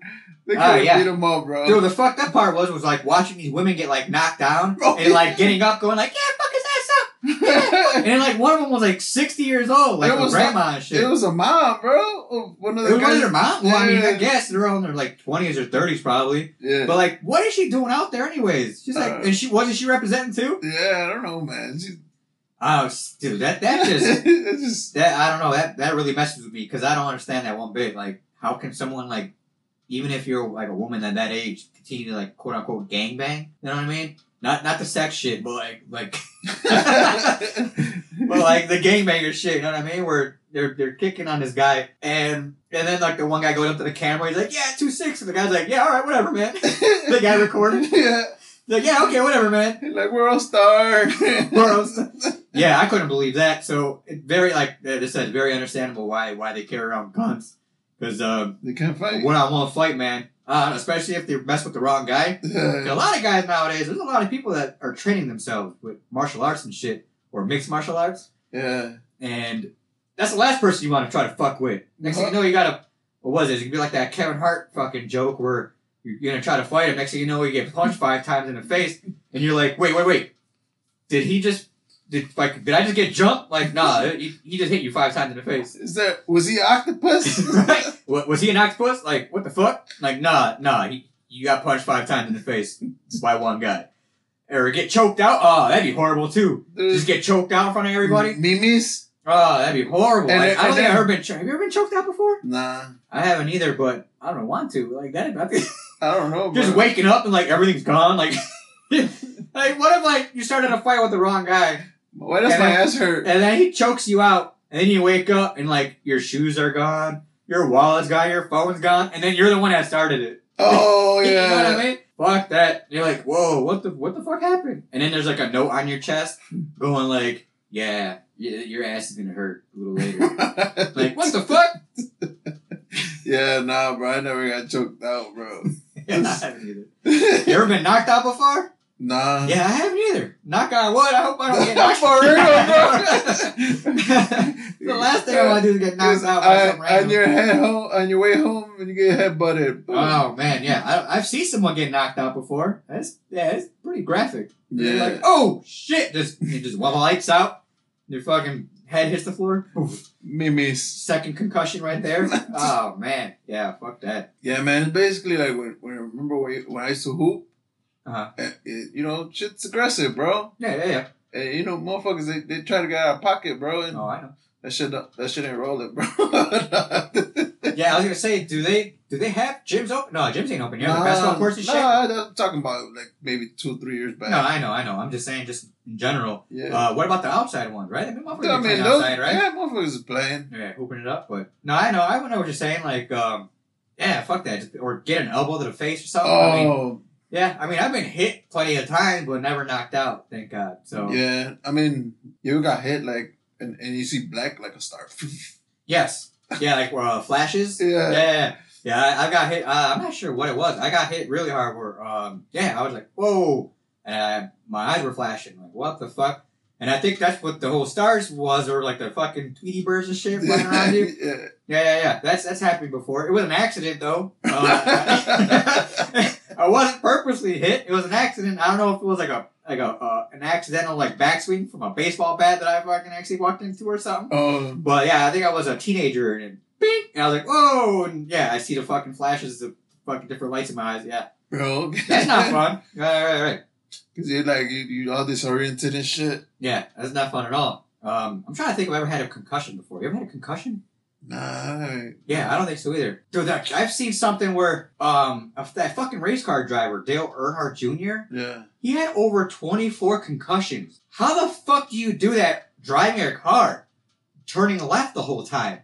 S2: they could
S1: Ah,
S2: have
S1: yeah.
S2: beat him up, bro.
S1: Dude, the fucked up part was was like watching these women get like knocked down
S2: Bro.
S1: and like getting up, going like, yeah, fuck his ass up. And then like one of them was like sixty years old, like
S2: It
S1: a
S2: was
S1: grandma and shit.
S2: it was a mom, bro. One of
S1: It
S2: the
S1: was one of their mom. Well, I mean, I guess they're all in their like twenties or thirties probably.
S2: Yeah,
S1: But like, what is she doing out there anyways? She's like,
S2: Uh,
S1: and she wasn't she representing too?
S2: yeah. I don't know, man. She,
S1: Oh, dude, that that just
S2: just
S1: that I don't know that that really messes with me because I don't understand that one bit. Like, how can someone like, even if you're like a woman at that age, continue to like quote unquote gangbang? You know what I mean? Not not the sex shit, but like like, but like the gangbanger shit. You know what I mean? Where they're they're kicking on this guy and. And then, like the one guy goes up to the camera, he's like, "Yeah, two six and the guy's like, "Yeah, all right, whatever, man." the guy recorded.
S2: yeah,
S1: he's like, "Yeah, okay, whatever, man."
S2: like we're all stars.
S1: Gross. yeah, I couldn't believe that. So it very like I said, very understandable why why they carry around guns because um,
S2: They can't fight.
S1: one on one fight, man. Uh, especially if they mess with the wrong guy. A lot of guys nowadays, there's a lot of people that are training themselves with martial arts and shit or mixed martial arts,
S2: yeah.
S1: and that's the last person you want to try to fuck with. Next thing you know, you gotta what was it? It's gonna be like that Kevin Hart fucking joke where you're gonna try to fight him. Next thing you know, you get punched five times in the face, and you're like, wait, wait, wait, did he just? Did like did I just get jumped? Like nah, he, he just hit you five times in the face.
S2: Is that was he an octopus?
S1: right? Was he an octopus? Like what the fuck? Like nah, nah. He you got punched five times in the face by one guy, or get choked out. Oh, that'd be horrible too. Just get choked out in front of everybody.
S2: Mimis?
S1: Oh, ah, that'd be horrible.
S2: And
S1: I, I don't think I've ever been. Cho- have you ever been choked out before?
S2: Nah.
S1: I haven't either, but I don't want to. Like that. that'd be-
S2: I don't know, bro.
S1: just waking up and like everything's gone. Like, like what if like you started a fight with the wrong guy
S2: Why does
S1: And
S2: my
S1: then-
S2: ass hurt?
S1: and then he chokes you out, and then you wake up and like your shoes are gone, your wallet's gone, your phone's gone, and then you're the one that started it.
S2: Oh yeah.
S1: You know what I mean? Fuck that. You're like, whoa, what the what the fuck happened? And then there's like a note on your chest going like, yeah, your ass is gonna hurt a little later. like, what the fuck?
S2: yeah, nah, bro. I never got choked out, bro.
S1: Yeah, I haven't either. You ever been knocked out before?
S2: Nah.
S1: Yeah, I haven't either. Knock on wood. I hope I don't get knocked
S2: For real, bro.
S1: the last thing I want to do is get knocked out by
S2: on,
S1: some random.
S2: on your head home, on your way home, and you get head butted.
S1: Oh man, yeah, I, I've seen someone get knocked out before. That's yeah, it's pretty graphic. You're
S2: Yeah.
S1: like, oh shit! Just you just the lights out, your fucking head hits the floor. Oof.
S2: Mimis.
S1: Second concussion right there. oh man, yeah, fuck that.
S2: Yeah, man. It's basically like when, when remember when, when I used to hoop.
S1: Uh-huh.
S2: eh, it- you know, shit's aggressive, bro.
S1: Yeah, yeah, yeah.
S2: And you know, motherfuckers they, they try to get out of pocket, bro, and
S1: Oh, I know.
S2: that shit that shit ain't rolling, bro.
S1: Yeah, I was gonna say, do they do they have gyms open? No, gyms ain't open. You have
S2: Nah,
S1: the basketball courts and shit.
S2: Nah, I'm talking about like maybe two, three years back.
S1: No, I know, I know. I'm just saying, just in general.
S2: yeah.
S1: Uh, what about the outside ones, right? I mean, motherfuckers
S2: I
S1: are
S2: mean,
S1: playing
S2: those,
S1: outside, right?
S2: yeah, motherfuckers is playing.
S1: Yeah, hooping it up. But no, I know. I know what you're saying. Like, um, yeah, fuck that. Just, or get an elbow to the face or something. I mean,
S2: Oh,
S1: yeah. I mean, I've been hit plenty of times, but never knocked out. Thank God. So
S2: yeah. I mean, you got hit like, and, and you see black like a star.
S1: yes, yeah, like uh, flashes.
S2: Yeah.
S1: yeah, yeah. I, I got hit. Uh, I'm not sure what it was. I got hit really hard. Where, um, yeah, I was like, whoa, and I, my eyes were flashing. Like, what the fuck? And I think that's what the whole stars was, or like the fucking Tweety birds and shit flying around you.
S2: yeah.
S1: Yeah, yeah, yeah. That's that's happened before. It was an accident though. Uh, I wasn't purposely hit. It was an accident. I don't know if it was like a like a uh, an accidental like backswing from a baseball bat that I fucking actually walked into or something.
S2: Oh,
S1: But yeah, I think I was a teenager and bing, and I was like, whoa, and yeah, I see the fucking flashes of fucking different lights in my eyes. Yeah,
S2: bro.
S1: that's not fun. Right, right, right.
S2: Cause you're like you, you all disoriented and shit.
S1: Yeah, that's not fun at all. Um, I'm trying to think if I ever had a concussion before. You ever had a concussion?
S2: Nah.
S1: Yeah, I don't think so either. Dude, that, I've seen something where um that fucking race car driver Dale Earnhardt Jr.
S2: Yeah.
S1: He had over 24 concussions. How the fuck do you do that driving a car, turning left the whole time?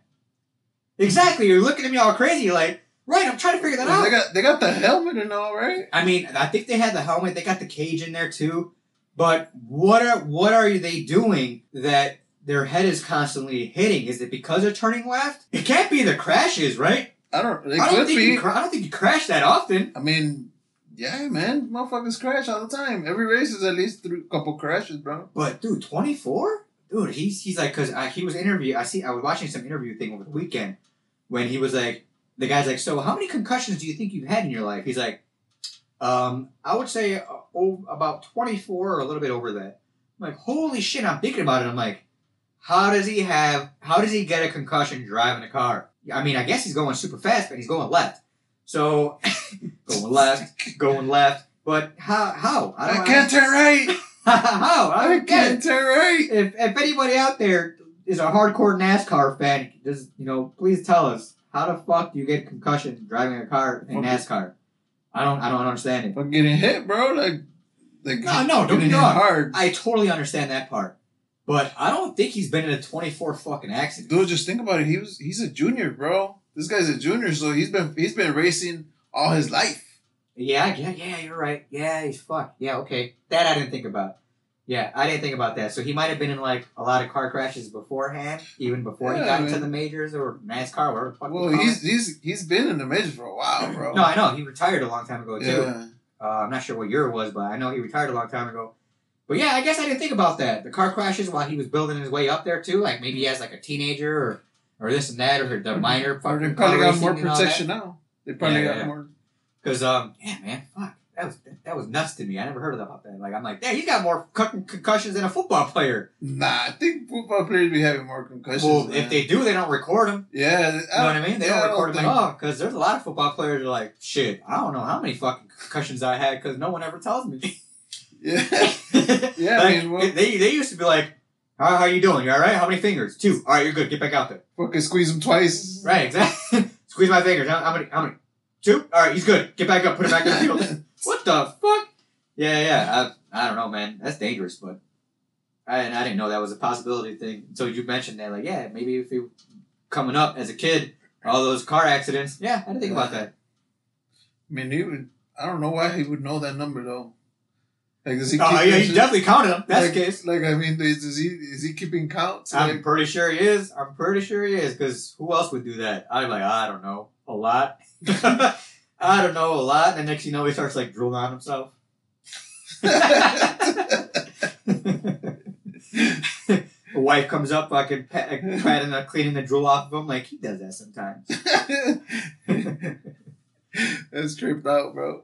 S1: Exactly. You're looking at me all crazy, like, right? I'm trying to figure that
S2: Well,
S1: out.
S2: they got they got the helmet and all, right?
S1: I mean, I think they had the helmet. They got the cage in there too. But what are what are they doing that their head is constantly hitting? Is it because they're turning left? It can't be the crashes, right?
S2: I don't. It
S1: I don't think
S2: be.
S1: you I don't think you crash that often.
S2: I mean, yeah, man, motherfuckers crash all the time. Every race is at least three couple crashes, bro.
S1: But dude, twenty four, dude, he's he's like because he was interview. I see. I was watching some interview thing over the weekend when he was like, the guy's like, so how many concussions do you think you've had in your life? He's like, um, I would say uh, oh, about twenty four or a little bit over that. I'm like, holy shit! I'm thinking about it. I'm like, how does he have? How does he get a concussion driving a car? I mean, I guess he's going super fast, but he's going left. So going left, going left. But how? How?
S2: I can't turn right.
S1: how? I
S2: I
S1: don't
S2: can't turn right.
S1: if, if anybody out there is a hardcore NASCAR fan, just you know, please tell us how the fuck do you get concussion driving a car in. NASCAR? I don't I don't understand it.
S2: But getting hit, bro, like, like
S1: No, no, don't get
S2: hard.
S1: I totally understand that part, but I don't think he's been in a twenty four fucking accident.
S2: Dude, just think about it. He was he's a junior, bro. This guy's a junior, so he's been he's been racing all his life.
S1: Yeah, yeah, yeah. You're right. Yeah, he's fucked. Yeah, okay. That I didn't think about. Yeah, I didn't think about that. So he might have been in like a lot of car crashes beforehand, even before he
S2: Yeah,
S1: got into the majors or NASCAR, or whatever. fuck
S2: Well, he's he's he's been in the majors for a while, bro.
S1: No, I know he retired a long time ago too.
S2: yeah.
S1: Uh, I'm not sure what year it was, but I know he retired a long time ago. But yeah, I guess I didn't think about that. The car crashes while he was building his way up there too. Like maybe he has like a teenager or or this and that or the minor
S2: Or they probably got more
S1: racing and all that.
S2: protection now. They probably
S1: Yeah,
S2: got
S1: yeah.
S2: more.
S1: Cause um yeah man fuck that was that was nuts to me. I never heard about that. Like I'm like damn, he's got more con- concussions than a football player.
S2: Nah, I think football players be having more concussions.
S1: well,
S2: man.
S1: if they do, they don't record them.
S2: yeah,
S1: You know what I mean? They
S2: yeah,
S1: don't record them
S2: think-
S1: at all. Because there's a lot of football players that are like shit. I don't know how many fucking concussions I had because no one ever tells me.
S2: Yeah,
S1: yeah,
S2: Yeah, I mean, well-
S1: they they used to be like, how, how you doing? You all right? How many fingers? Two. All right, you're good. Get back out there.
S2: fucking squeeze them twice.
S1: Right, exactly. Squeeze my fingers. How, how many? How many? Two. All right, he's good. Get back up. Put him back in the field. what the fuck? Yeah, yeah. I, I don't know, man. That's dangerous, but I and I didn't know that was a possibility thing until you mentioned that. Like, yeah, maybe if you coming up as a kid, all those car accidents. Yeah, I didn't think about that.
S2: I mean, he would. I don't know why he would know that number though. Like, he?
S1: Oh yeah, he definitely counted them. That's
S2: like,
S1: the case.
S2: Like, I mean, is, is he is he keeping counts?
S1: I'm
S2: Like,
S1: pretty sure he is. I'm pretty sure he is. Because who else would do that? I'm like, I don't know, a lot. I don't know a lot. And next you know, he starts like drooling on himself. The wife comes up, fucking pat, patting, the, cleaning the drool off of him. Like he does that sometimes.
S2: That's tripped out, bro.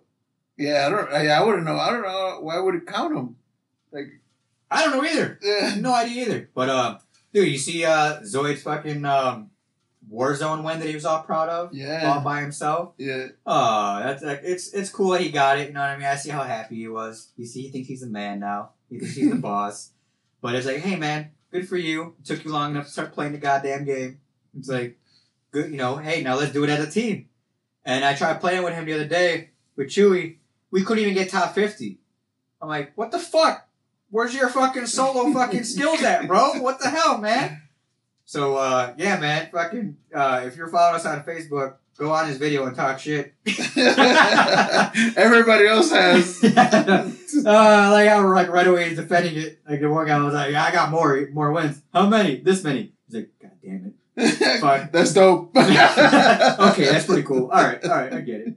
S2: Yeah, I don't. I, I wouldn't know. I don't know why would it count him. Like,
S1: I don't know either.
S2: yeah,
S1: No idea either. But uh, dude, you see uh Zoid's fucking um Warzone win that he was all proud of,
S2: Yeah, all
S1: by himself.
S2: yeah.
S1: Oh, that's like it's it's cool that he got it. You know what I mean? I see how happy he was. You see, he thinks he's a man now. He thinks he's the boss. But it's like, hey man, good for you. It took you long enough to start playing the goddamn game. It's like, good, you know. Hey, now let's do it as a team. And I tried playing with him the other day with Chewy. We couldn't even get top fifty. I'm like, what the fuck? Where's your fucking solo fucking skills at, bro? What the hell, man? So uh, yeah, man, fucking uh, if you're following us on Facebook, go on his video and talk shit.
S2: Everybody else has.
S1: uh, like I was like right away defending it. Like the one guy was like, "Yeah, I got more more wins. How many? This many." He's like, "God damn it." Fine.
S2: That's dope.
S1: okay, that's pretty cool. All right, all right, I get it.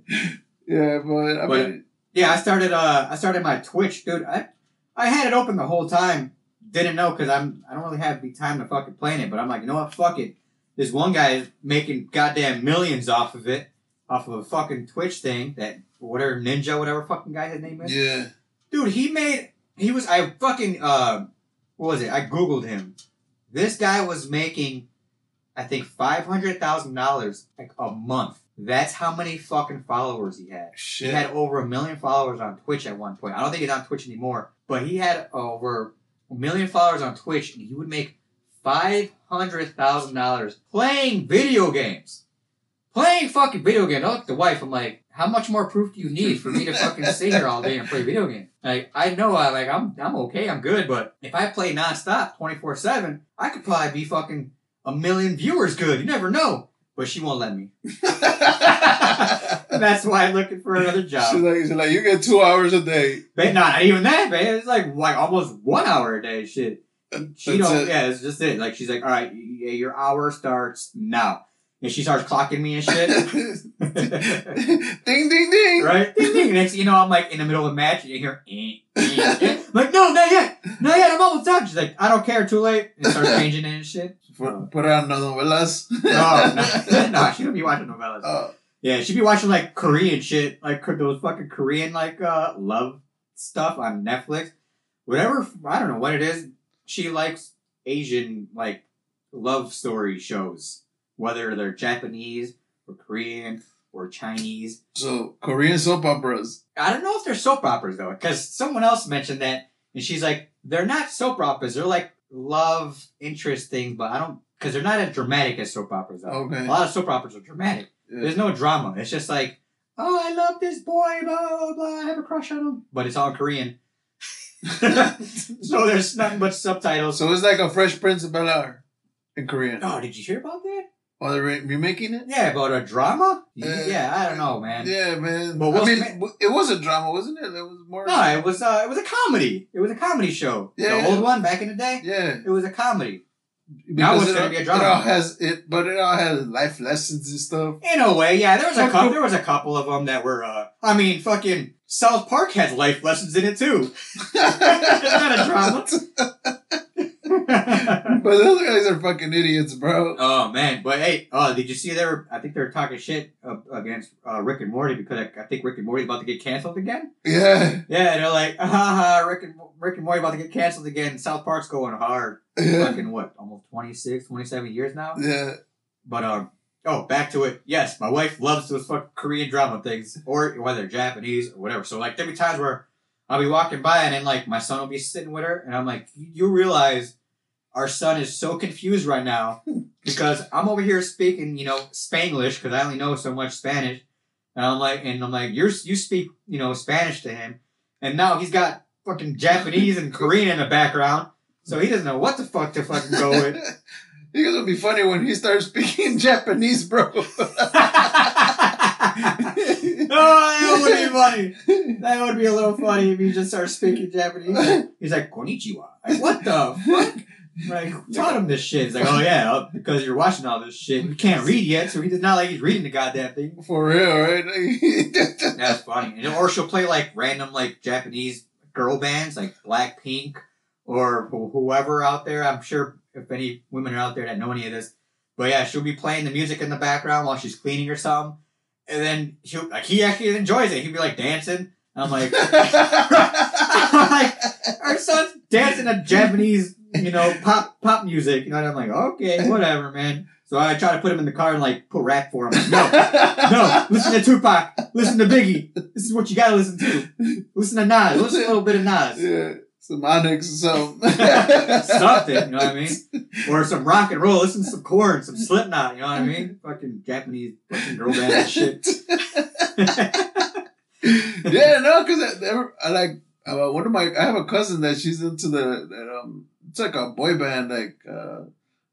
S2: Yeah, but I
S1: But-
S2: mean,
S1: Yeah, I started. Uh, I started my Twitch, dude. I I had it open the whole time. Didn't know because I'm I don't really have the time to fucking play it. But I'm like, you know what? Fuck it. This one guy is making goddamn millions off of it. off of a fucking Twitch thing that whatever Ninja, whatever fucking guy his name is.
S2: Yeah.
S1: Dude, he made he was I fucking uh what was it? I googled him. This guy was making I think five hundred thousand dollars like a month. That's how many fucking followers he had. He had over a million followers on Twitch at one point. I don't think he's on Twitch anymore, but he had over a million followers on Twitch, and he would make five hundred thousand dollars playing video games. Playing fucking video games. I look at the wife. I'm like, how much more proof do you need for me to fucking sit here all day and play video games? Like, I know, I like, I'm, I'm okay, I'm good, but if I play nonstop, twenty four seven, I could probably be fucking a million viewers good. You never know. But she won't let me. That's why I'm looking for another job.
S2: She's like, she's like, you get two hours a day.
S1: But not even that, man. It's like like almost one hour a day. Shit. She
S2: That's
S1: don't.
S2: it.
S1: Yeah, it's just it. Like she's like, all right, your hour starts now, and she starts clocking me and shit.
S2: ding, ding, ding.
S1: right? Ding, ding. Next, you know, I'm like in the middle of a match, and you hear, eh, eh, eh. Like, no, not yet, not yet. I'm almost done. She's like, I don't care. Too late. And starts changing it and shit.
S2: Put, put on novelas.
S1: Oh no, no, she don't be watching novellas.
S2: Oh,
S1: Yeah, she'd be watching like Korean shit, like those fucking Korean like uh love stuff on Netflix. Whatever, I don't know what it is. She likes Asian like love story shows, whether they're Japanese or Korean or Chinese.
S2: so Korean soap operas.
S1: I don't know if they're soap operas though, because someone else mentioned that, and she's like, they're not soap operas. They're like love interest things, but I don't because they're not as dramatic as soap operas. Though.
S2: Okay.
S1: A lot of soap operas are dramatic.
S2: Yeah.
S1: There's no drama. It's just like, oh, I love this boy, blah, blah, blah. I have a crush on him. But it's all Korean. so there's not much subtitles.
S2: So it's like a Fresh Prince of Bel Air in Korean.
S1: Oh, did you hear about that?
S2: Oh, they're re- remaking it?
S1: Yeah, about a drama?
S2: Uh,
S1: yeah, I don't know, man.
S2: Yeah, man.
S1: But
S2: I mean, it was a drama, wasn't it? It was more.
S1: No, it was uh, it was a comedy. It was a comedy show.
S2: Yeah.
S1: The old one back in the day.
S2: Yeah.
S1: It was a comedy. Now it's gonna be a drama.
S2: It all has it, but it all has life lessons and stuff.
S1: In a way, yeah. There was a couple. There was a couple of them that were. uh I mean, fucking South Park has life lessons in it too. not a drama.
S2: But those guys are fucking idiots, bro.
S1: Oh man, but hey, uh, did you see they were? I think they were talking shit against uh, Rick and Morty because I, I think Rick and Morty's about to get canceled again.
S2: Yeah.
S1: Yeah, they're like, ha ha, Rick and Rick and Morty about to get canceled again. South Park's going hard.
S2: Yeah.
S1: Fucking what? Almost 26, 27 years now.
S2: Yeah.
S1: But um, oh, back to it. Yes, my wife loves those fucking Korean drama things, or whether Japanese or whatever. So like, there'll be times where I'll be walking by and then like my son will be sitting with her, and I'm like, you realize our son is so confused right now because I'm over here speaking, you know, Spanglish because I only know so much Spanish, and I'm like, and I'm like, you're you speak, you know, Spanish to him, and now he's got fucking Japanese and Korean in the background, so he doesn't know what the fuck to fucking go with.
S2: Guys would be funny when he starts speaking Japanese, bro.
S1: Oh, that would be funny. That would be a little funny if he just starts speaking Japanese. He's like, Konnichiwa. Like, what the fuck? Like, who taught him this shit. He's like, oh yeah, uh, because you're watching all this shit. He can't read yet, so he does not like he's reading the goddamn thing.
S2: For real, right?
S1: That's funny. And, or she'll play like random like Japanese girl bands, like Blackpink or whoever out there. I'm sure if any women are out there that know any of this. But yeah, she'll be playing the music in the background while she's cleaning or something. And then he'll like he actually enjoys it. He'll be like dancing. I'm like, I'm like, our son's dancing to Japanese, you know, pop pop music. You know, and I'm like, okay, whatever, man. So I try to put him in the car and like put rap for him. Like, no, no, listen to Tupac, listen to Biggie. This is what you gotta listen to. Listen to Nas, listen to a little bit of Nas.
S2: yeah, some Onyx or something.
S1: Something, you know what I mean? Or some rock and roll, listen to some Korn, some Slipknot, you know what I mean? Fucking Japanese fucking girl band and shit.
S2: yeah, no, because I, I like uh, one of my. I have a cousin that she's into the that um. It's like a boy band, like uh,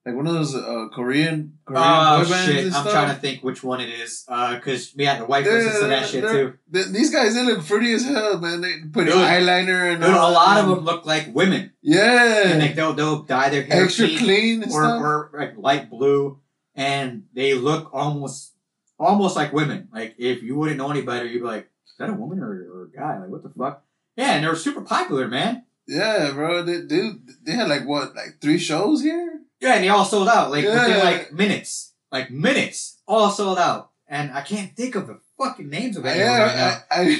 S2: like one of those uh, Korean Korean
S1: Oh
S2: boy bands
S1: shit! I'm
S2: stuff.
S1: trying to think which one it is. Uh, cause yeah, the wife
S2: Yeah,
S1: listens to that
S2: they're-
S1: shit too.
S2: Th- these guys, they look pretty as hell, man. They put
S1: Dude.
S2: eyeliner and
S1: Dude, a lot of them look like women,
S2: Yeah,
S1: and like they'll they'll dye their hair
S2: extra clean
S1: or or like light blue, and they look almost almost like women. Like if you wouldn't know any better, you'd be like, "Is that a woman or, or a guy? Like what the fuck?" Yeah, and they were super popular, man.
S2: yeah, bro. They, dude, they had like what, like three shows here?
S1: Yeah, and they all sold out like
S2: Yeah.
S1: within like minutes, like minutes, all sold out. and I can't think of the fucking names of any of them right now.
S2: yeah, I, I,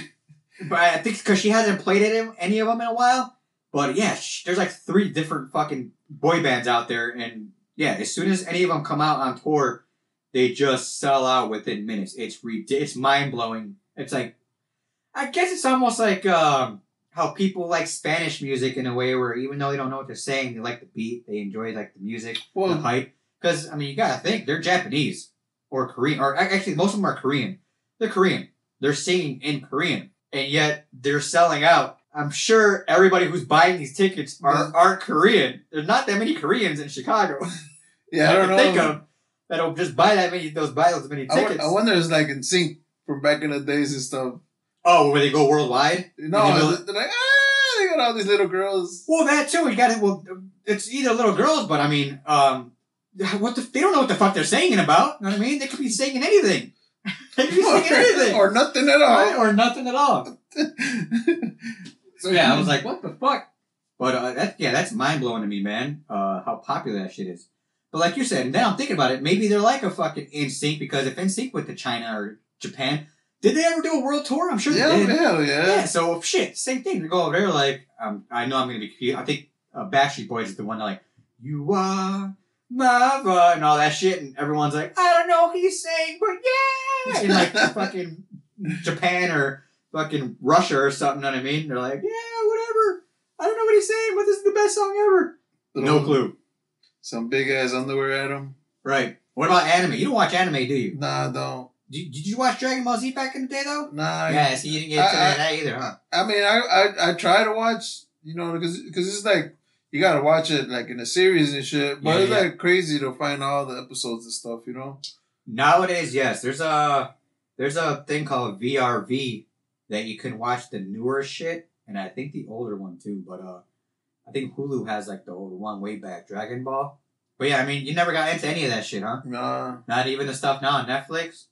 S1: But I think because she hasn't played any, any of them in a while. But yeah, sh- there's like three different fucking boy bands out there, and yeah, as soon as any of them come out on tour, they just sell out within minutes. It's rid- it's mind blowing. It's like, I guess it's almost like um, how people like Spanish music in a way where even though they don't know what they're saying, they like the beat, they enjoy like the music, the hype. Because I mean, you gotta think they're Japanese or Korean, or actually most of them are Korean. They're Korean. They're singing in Korean, and yet they're selling out. I'm sure everybody who's buying these tickets are aren't Korean. There's not that many Koreans in Chicago.
S2: yeah, I don't know.
S1: Think of that'll just buy that many those buy those many
S2: I,
S1: tickets.
S2: I wonder, it's like NSYNC from back in the days and stuff.
S1: Oh, where they go worldwide?
S2: No,
S1: know-
S2: they're like, ah, they got all these little girls.
S1: Well, that too. You got it. Well, it's either little girls, but I mean, um, what the? They don't know what the fuck they're singing about. You know what I mean? They could be singing anything. they could be singing anything.
S2: or nothing at all.
S1: Right? or nothing at all. So yeah, I was like, what the fuck? But uh, that yeah, that's mind blowing to me, man. Uh, how popular that shit is. But like you said, now I'm thinking about it. Maybe they're like a fucking NSYNC because if NSYNC went to China or Japan, did they ever do a world tour? I'm sure
S2: yeah,
S1: they did.
S2: hell
S1: Yeah.
S2: yeah.
S1: So shit, same thing. They go over there like, um, I know I'm gonna be. confused. I think uh, Backstreet Boys is the one that like, you are my va," and all that shit, and everyone's like, I don't know what he's saying, but yeah, in like fucking Japan or fucking Russia or something. Know what I mean? They're like, yeah, whatever. I don't know what he's saying, but this is the best song ever. No clue.
S2: Some big ass underwear at him.
S1: Right. What about anime? You don't watch anime, do you?
S2: Nah, don't.
S1: Did, did you watch Dragon Ball Z back in the day though?
S2: Nah.
S1: Yeah, so you didn't get to
S2: I- I-
S1: that either, huh?
S2: I mean, I, I I try to watch, you know, because because it's like you gotta watch it like in a series and shit. But
S1: Yeah,
S2: it's
S1: yeah.
S2: like crazy to find all the episodes and stuff, you know.
S1: Nowadays, yes, there's a there's a thing called VRV that you can watch the newer shit, and I think the older one too. But uh, I think Hulu has like the older one way back, Dragon Ball. But yeah, I mean, you never got into any of that shit, huh?
S2: Nah.
S1: Not even the stuff now on Netflix.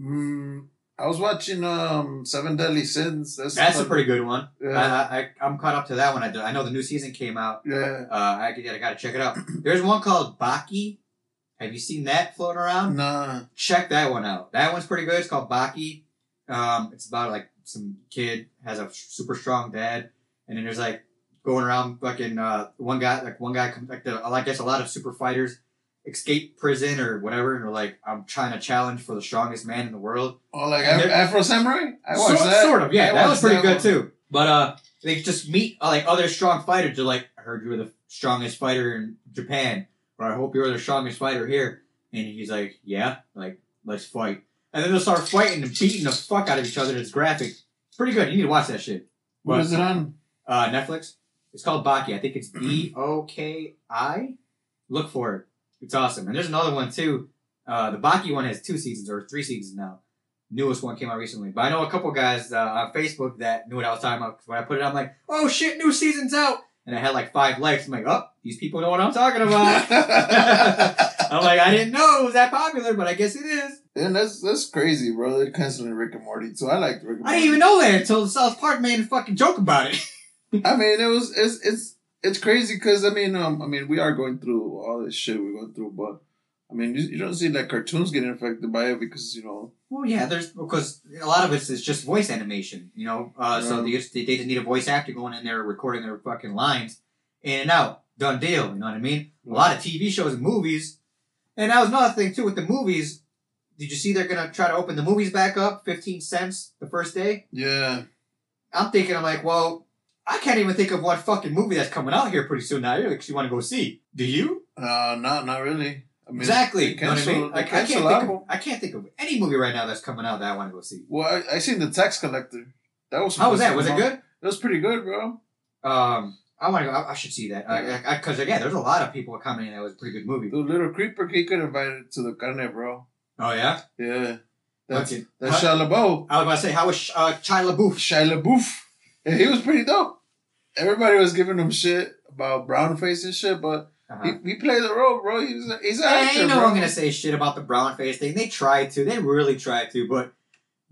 S2: Mm, I was watching um Seven Deadly Sins. That's
S1: That's a pretty good one.
S2: Yeah.
S1: I, I I'm caught up to that one. I, do- I know the new season came out.
S2: Yeah.
S1: Uh, I, I gotta check it out. There's one called Baki. Have you seen that floating around?
S2: Nah.
S1: check that one out. That one's pretty good. It's called Baki. Um, it's about like some kid has a super strong dad, and then there's like going around fucking uh, one guy like one guy like the I guess a lot of super fighters escape prison or whatever, and they're like I'm trying to challenge for the strongest man in the world.
S2: Oh, like Af- Afro Samurai. I watched
S1: sort,
S2: that.
S1: sort of, yeah.
S2: I
S1: that was pretty
S2: that
S1: good
S2: one.
S1: too. But uh, they just meet uh, like other strong fighters. They're like, I heard you were the strongest fighter in Japan, or I hope you're the strongest fighter here. And he's like, Yeah, like let's fight. And then they'll start fighting and beating the fuck out of each other. It's graphic. It's pretty good. You need to watch that shit.
S2: What is it on?
S1: Uh, Netflix. It's called Baki. I think it's B O K I. Look for it. It's awesome. And there's another one too. Uh, the Baki one has two seasons or three seasons now. Newest one came out recently. But I know a couple guys uh, on Facebook that knew what I was talking about. when I put it, I'm like, oh shit, new season's out. And I had like five likes. I'm like, oh, these people know what I'm talking about. I'm like, I didn't know it was that popular, but I guess it is.
S2: and that's that's crazy, bro. They're canceling Rick and Morty too. I liked Rick and
S1: I didn't even know that until South Park made a fucking joke about it.
S2: I mean, it was it's it's it's crazy because I mean, um, I mean, we are going through all this shit we're going through, but I mean, you, you don't see like cartoons getting affected by it because you know,
S1: Well, yeah, there's because a lot of it is just voice animation, you know. Uh, So they just, they just need a voice actor going in there recording their fucking lines, in and out, done deal. You know what I mean? A lot of TV shows and movies, and that was another thing too with the movies. Did you see they're gonna try to open the movies back up, fifteen cents the first day?
S2: yeah,
S1: I'm thinking, I'm like, well, I can't even think of one fucking movie that's coming out here pretty soon now. You actually want to go see? Do you?
S2: uh, not not really. I mean,
S1: exactly.
S2: they
S1: You know I mean? I, I can't think of. I can't think of any movie right now that's coming out that I want to go see.
S2: Well, I, I seen the tax collector. That was
S1: How was that? Was it good?
S2: It was pretty good, bro.
S1: Um, I want to go. I, I should see that because again, there's a lot of people commenting that was a pretty good movie.
S2: The little creeper he could invite it to the carne, bro.
S1: Oh yeah,
S2: Yeah, that's
S1: Okay.
S2: that's
S1: Huh?
S2: Shia LaBeouf.
S1: I was about to say how was uh, Shia LaBeouf?
S2: Shia LaBeouf. Yeah, he was pretty dope. Everybody was giving him shit about brown face and shit, but
S1: Uh-huh.
S2: he, he played the role, bro. He's a, he's an actor,
S1: ain't no one gonna say shit about the brown face thing. They tried to. They really tried to, but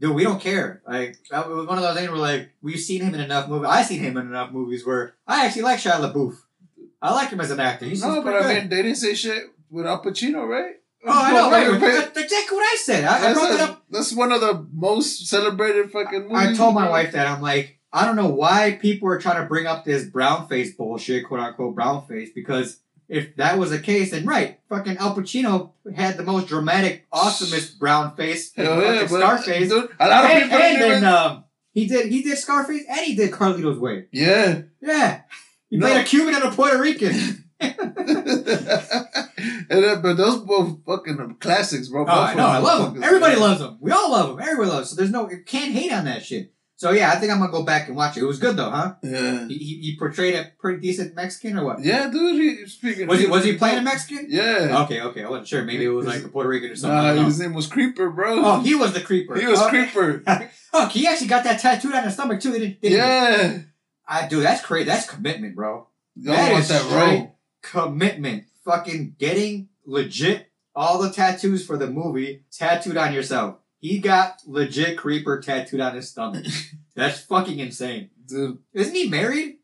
S1: dude, we don't care. Like that was one of those things where like we've seen him in enough movies. I've seen him in enough movies where I actually like Shia LaBeouf. I like him as an actor. He's,
S2: no, but I
S1: good.
S2: mean, they didn't say shit with Al Pacino, right?
S1: Oh, I know, right? That's exactly what I said. I, I brought it
S2: a-
S1: up.
S2: that's one of the most celebrated fucking movies.
S1: I told my wife that I'm like, I don't know why people are trying to bring up this brown face bullshit, quote unquote brown face, because if that was the case, then right, fucking Al Pacino had the most dramatic, awesomest brown face,
S2: Hell yeah,
S1: Scarface.
S2: dude, a lot of
S1: and,
S2: people
S1: and then um, he did he did Scarface and he did Carlito's Way.
S2: yeah.
S1: Yeah, he
S2: No.
S1: played a Cuban and a Puerto Rican.
S2: and then, but those both fucking classics, bro.
S1: Oh, I know. I love them. Everybody loves them. We all love them. Everybody loves. 'em. So there's no you can't hate on that shit. So yeah, I think I'm gonna go back and watch it. It was good though, huh?
S2: Yeah.
S1: He, he, he portrayed a pretty decent Mexican or what?
S2: Yeah, dude. He, speaking.
S1: Was he was he playing a Mexican?
S2: Yeah.
S1: Okay, okay. I wasn't sure. Maybe it was like a Puerto Rican or something.
S2: Nah, his name was Creeper, bro.
S1: Oh, he was the creeper.
S2: he was
S1: oh,
S2: Creeper.
S1: Oh, he actually got that tattooed on his stomach too. Didn't, didn't he?
S2: Yeah.
S1: I do. That's crazy. That's commitment, bro.
S2: Y'all
S1: That is
S2: that role.
S1: commitment. Fucking getting legit all the tattoos for the movie tattooed on yourself. He got legit creeper tattooed on his stomach. That's fucking insane.
S2: Dude,
S1: Isn't he married?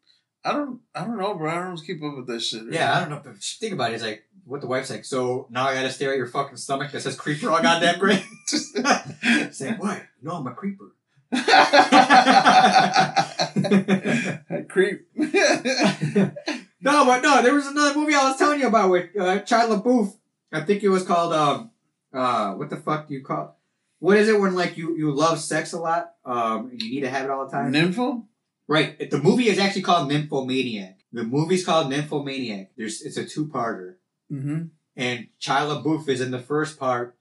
S2: I don't, I don't know, bro. I don't keep up with that shit.
S1: Yeah, I don't know. But think about it. It's like what the wife's like. So now I gotta stare at your fucking stomach that says creeper all goddamn great. Say what? No, I'm a creeper.
S2: Creep.
S1: no, but no, there was another movie I was telling you about with uh, Shia LaBeouf. I think it was called um uh what the fuck do you call what is it when like you you love sex a lot um and you need to have it all the time?
S2: Nympho?
S1: right. The movie is actually called Nymphomaniac. The movie's called Nymphomaniac. There's it's a two parter.
S2: Mm-hmm.
S1: and Shia LaBeouf is in the first part,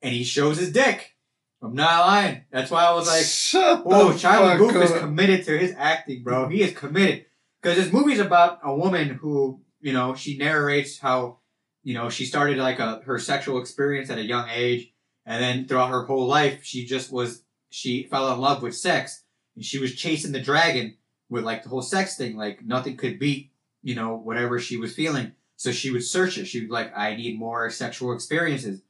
S1: and he shows his dick. I'm not lying. That's why I was like,
S2: Shut
S1: "Oh, Shia
S2: fuck
S1: LaBeouf is committed to his acting, bro. He is committed." Because this movie's about a woman who, you know, she narrates how, you know, she started like a her sexual experience at a young age, and then throughout her whole life, she just was she fell in love with sex, and she was chasing the dragon with like the whole sex thing. Like nothing could beat, you know, whatever she was feeling. So she would search it. She would like, I need more sexual experiences.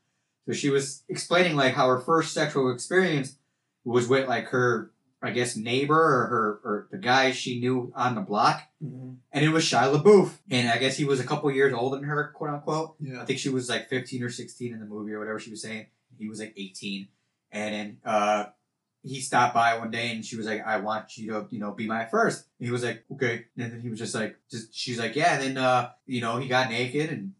S1: So she was explaining like how her first sexual experience was with like her, I guess, neighbor or her or the guy she knew on the block,
S2: Mhm.
S1: and it was Shia LaBeouf. And I guess he was a couple years older than her, quote unquote.
S2: Yeah.
S1: I think she was like 15 or 16 in the movie or whatever she was saying. He was like 18. And then uh, he stopped by one day and she was like, I want you to, you know, be my first. And he was like, okay. And then he was just like, just, she's like, yeah. And then, uh, you know, he got naked and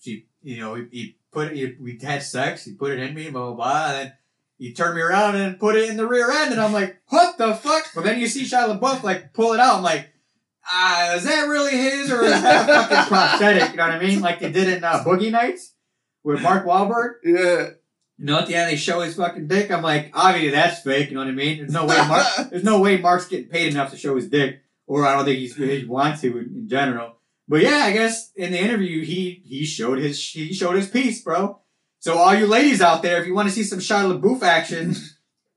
S1: she, you know, he, he put it, he, we had sex. He put it in me, blah, blah, blah. And then he turned me around and put it in the rear end. And I'm like, what the fuck? But then you see Shia LaBeouf like pull it out. I'm like, ah, is that really his or is that fucking prosthetic? You know what I mean? Like they did in uh, Boogie Nights with Mark Wahlberg.
S2: Yeah.
S1: You know, at the end they show his fucking dick. I'm like, obviously that's fake. You know what I mean? There's no way Mark. there's no way Mark's getting paid enough to show his dick, or I don't think he's he wants to in, in general. But yeah, I guess in the interview he he showed his he showed his piece, bro. So all you ladies out there, if you want to see some Shia LaBeouf action,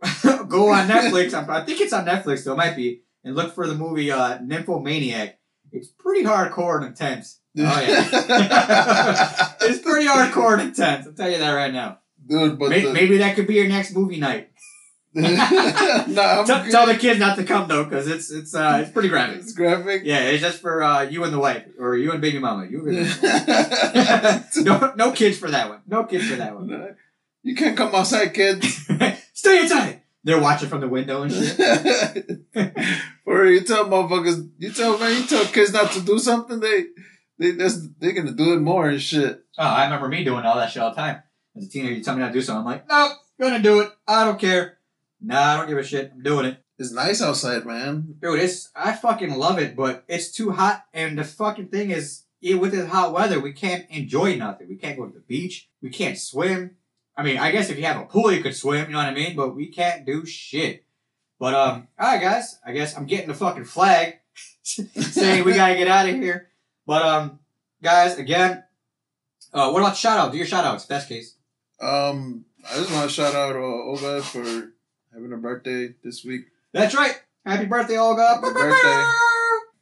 S1: go on Netflix. I'm- I think it's on Netflix, though. It might be, and look for the movie uh, Nymphomaniac. It's pretty hardcore and intense. Oh yeah, it's pretty hardcore and intense. I'll tell you that right now.
S2: Dude, but
S1: May-
S2: the,
S1: Maybe that could be your next movie night.
S2: nah, I'm
S1: Tell, tell the kids not to come though, because it's it's uh it's pretty graphic.
S2: It's graphic.
S1: Yeah, it's just for uh, you and the wife, or you and baby mama. You and mama. no, no kids for that one. No kids for that one.
S2: you can't come outside, kids.
S1: Stay inside. They're watching from the window and shit.
S2: or you tell motherfuckers, you tell man, you tell kids not to do something, they they that's, they're gonna do it more and shit.
S1: Oh, I remember me doing all that shit all the time. As a teenager, you tell me not to do something, I'm like, nope, gonna do it. I don't care. Nah, I don't give a shit. I'm doing it.
S2: It's nice outside, man.
S1: Dude, it's I fucking love it, but it's too hot, and the fucking thing is, yeah, with this hot weather, we can't enjoy nothing. We can't go to the beach. We can't swim. I mean, I guess if you have a pool, you could swim. You know what I mean? But we can't do shit. But um, all right, guys. I guess I'm getting the fucking flag saying we gotta get out of here. But um, guys, again, uh, what about shout out? Do your shout outs, best case.
S2: Um, I just want to shout out uh, Olga for having a birthday this week.
S1: That's right. Happy birthday, Olga.
S2: Happy birthday.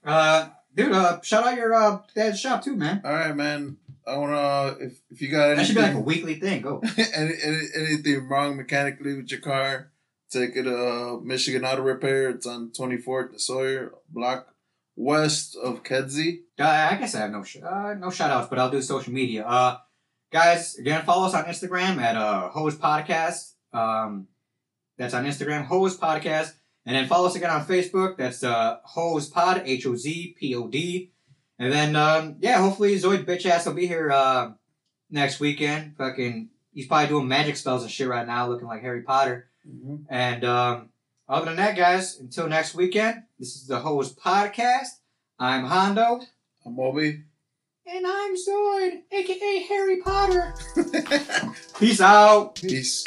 S1: Uh, dude, uh, shout out your uh dad's shop too, man.
S2: All right, man. I wanna if if you got anything.
S1: That should be like a weekly thing. Go.
S2: any, any, anything wrong mechanically with your car, take it to Michigan Auto Repair. It's on 24th and Sawyer block west of Kedzie.
S1: Uh, I guess I have no sh- uh, no shout outs, but I'll do social media. Uh, guys, again, follow us on Instagram at uh, Hose Podcast. Um, that's on Instagram, Hose Podcast. And then follow us again on Facebook. That's uh, Hose Pod, H O Z P O D. And then, um, yeah, hopefully Zoid bitch ass will be here uh, next weekend. Fucking, he's probably doing magic spells and shit right now, looking like Harry Potter.
S2: Mhm.
S1: And um, other than that, guys, until next weekend, this is the Hose Podcast. I'm Hondo.
S2: I'm Moby.
S1: And I'm Zoid, aka Harry Potter. Peace out.
S2: Peace.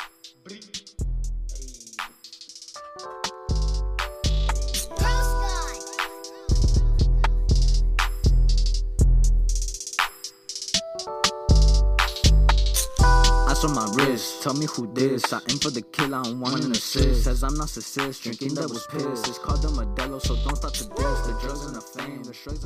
S3: Ice on my wrist, tell me who this. I aim for the kill, I don't want an assist. Says I'm not narcissist, drinking that was piss. It's called the Modelo, so don't start to diss. The drugs and the fame, the drugs.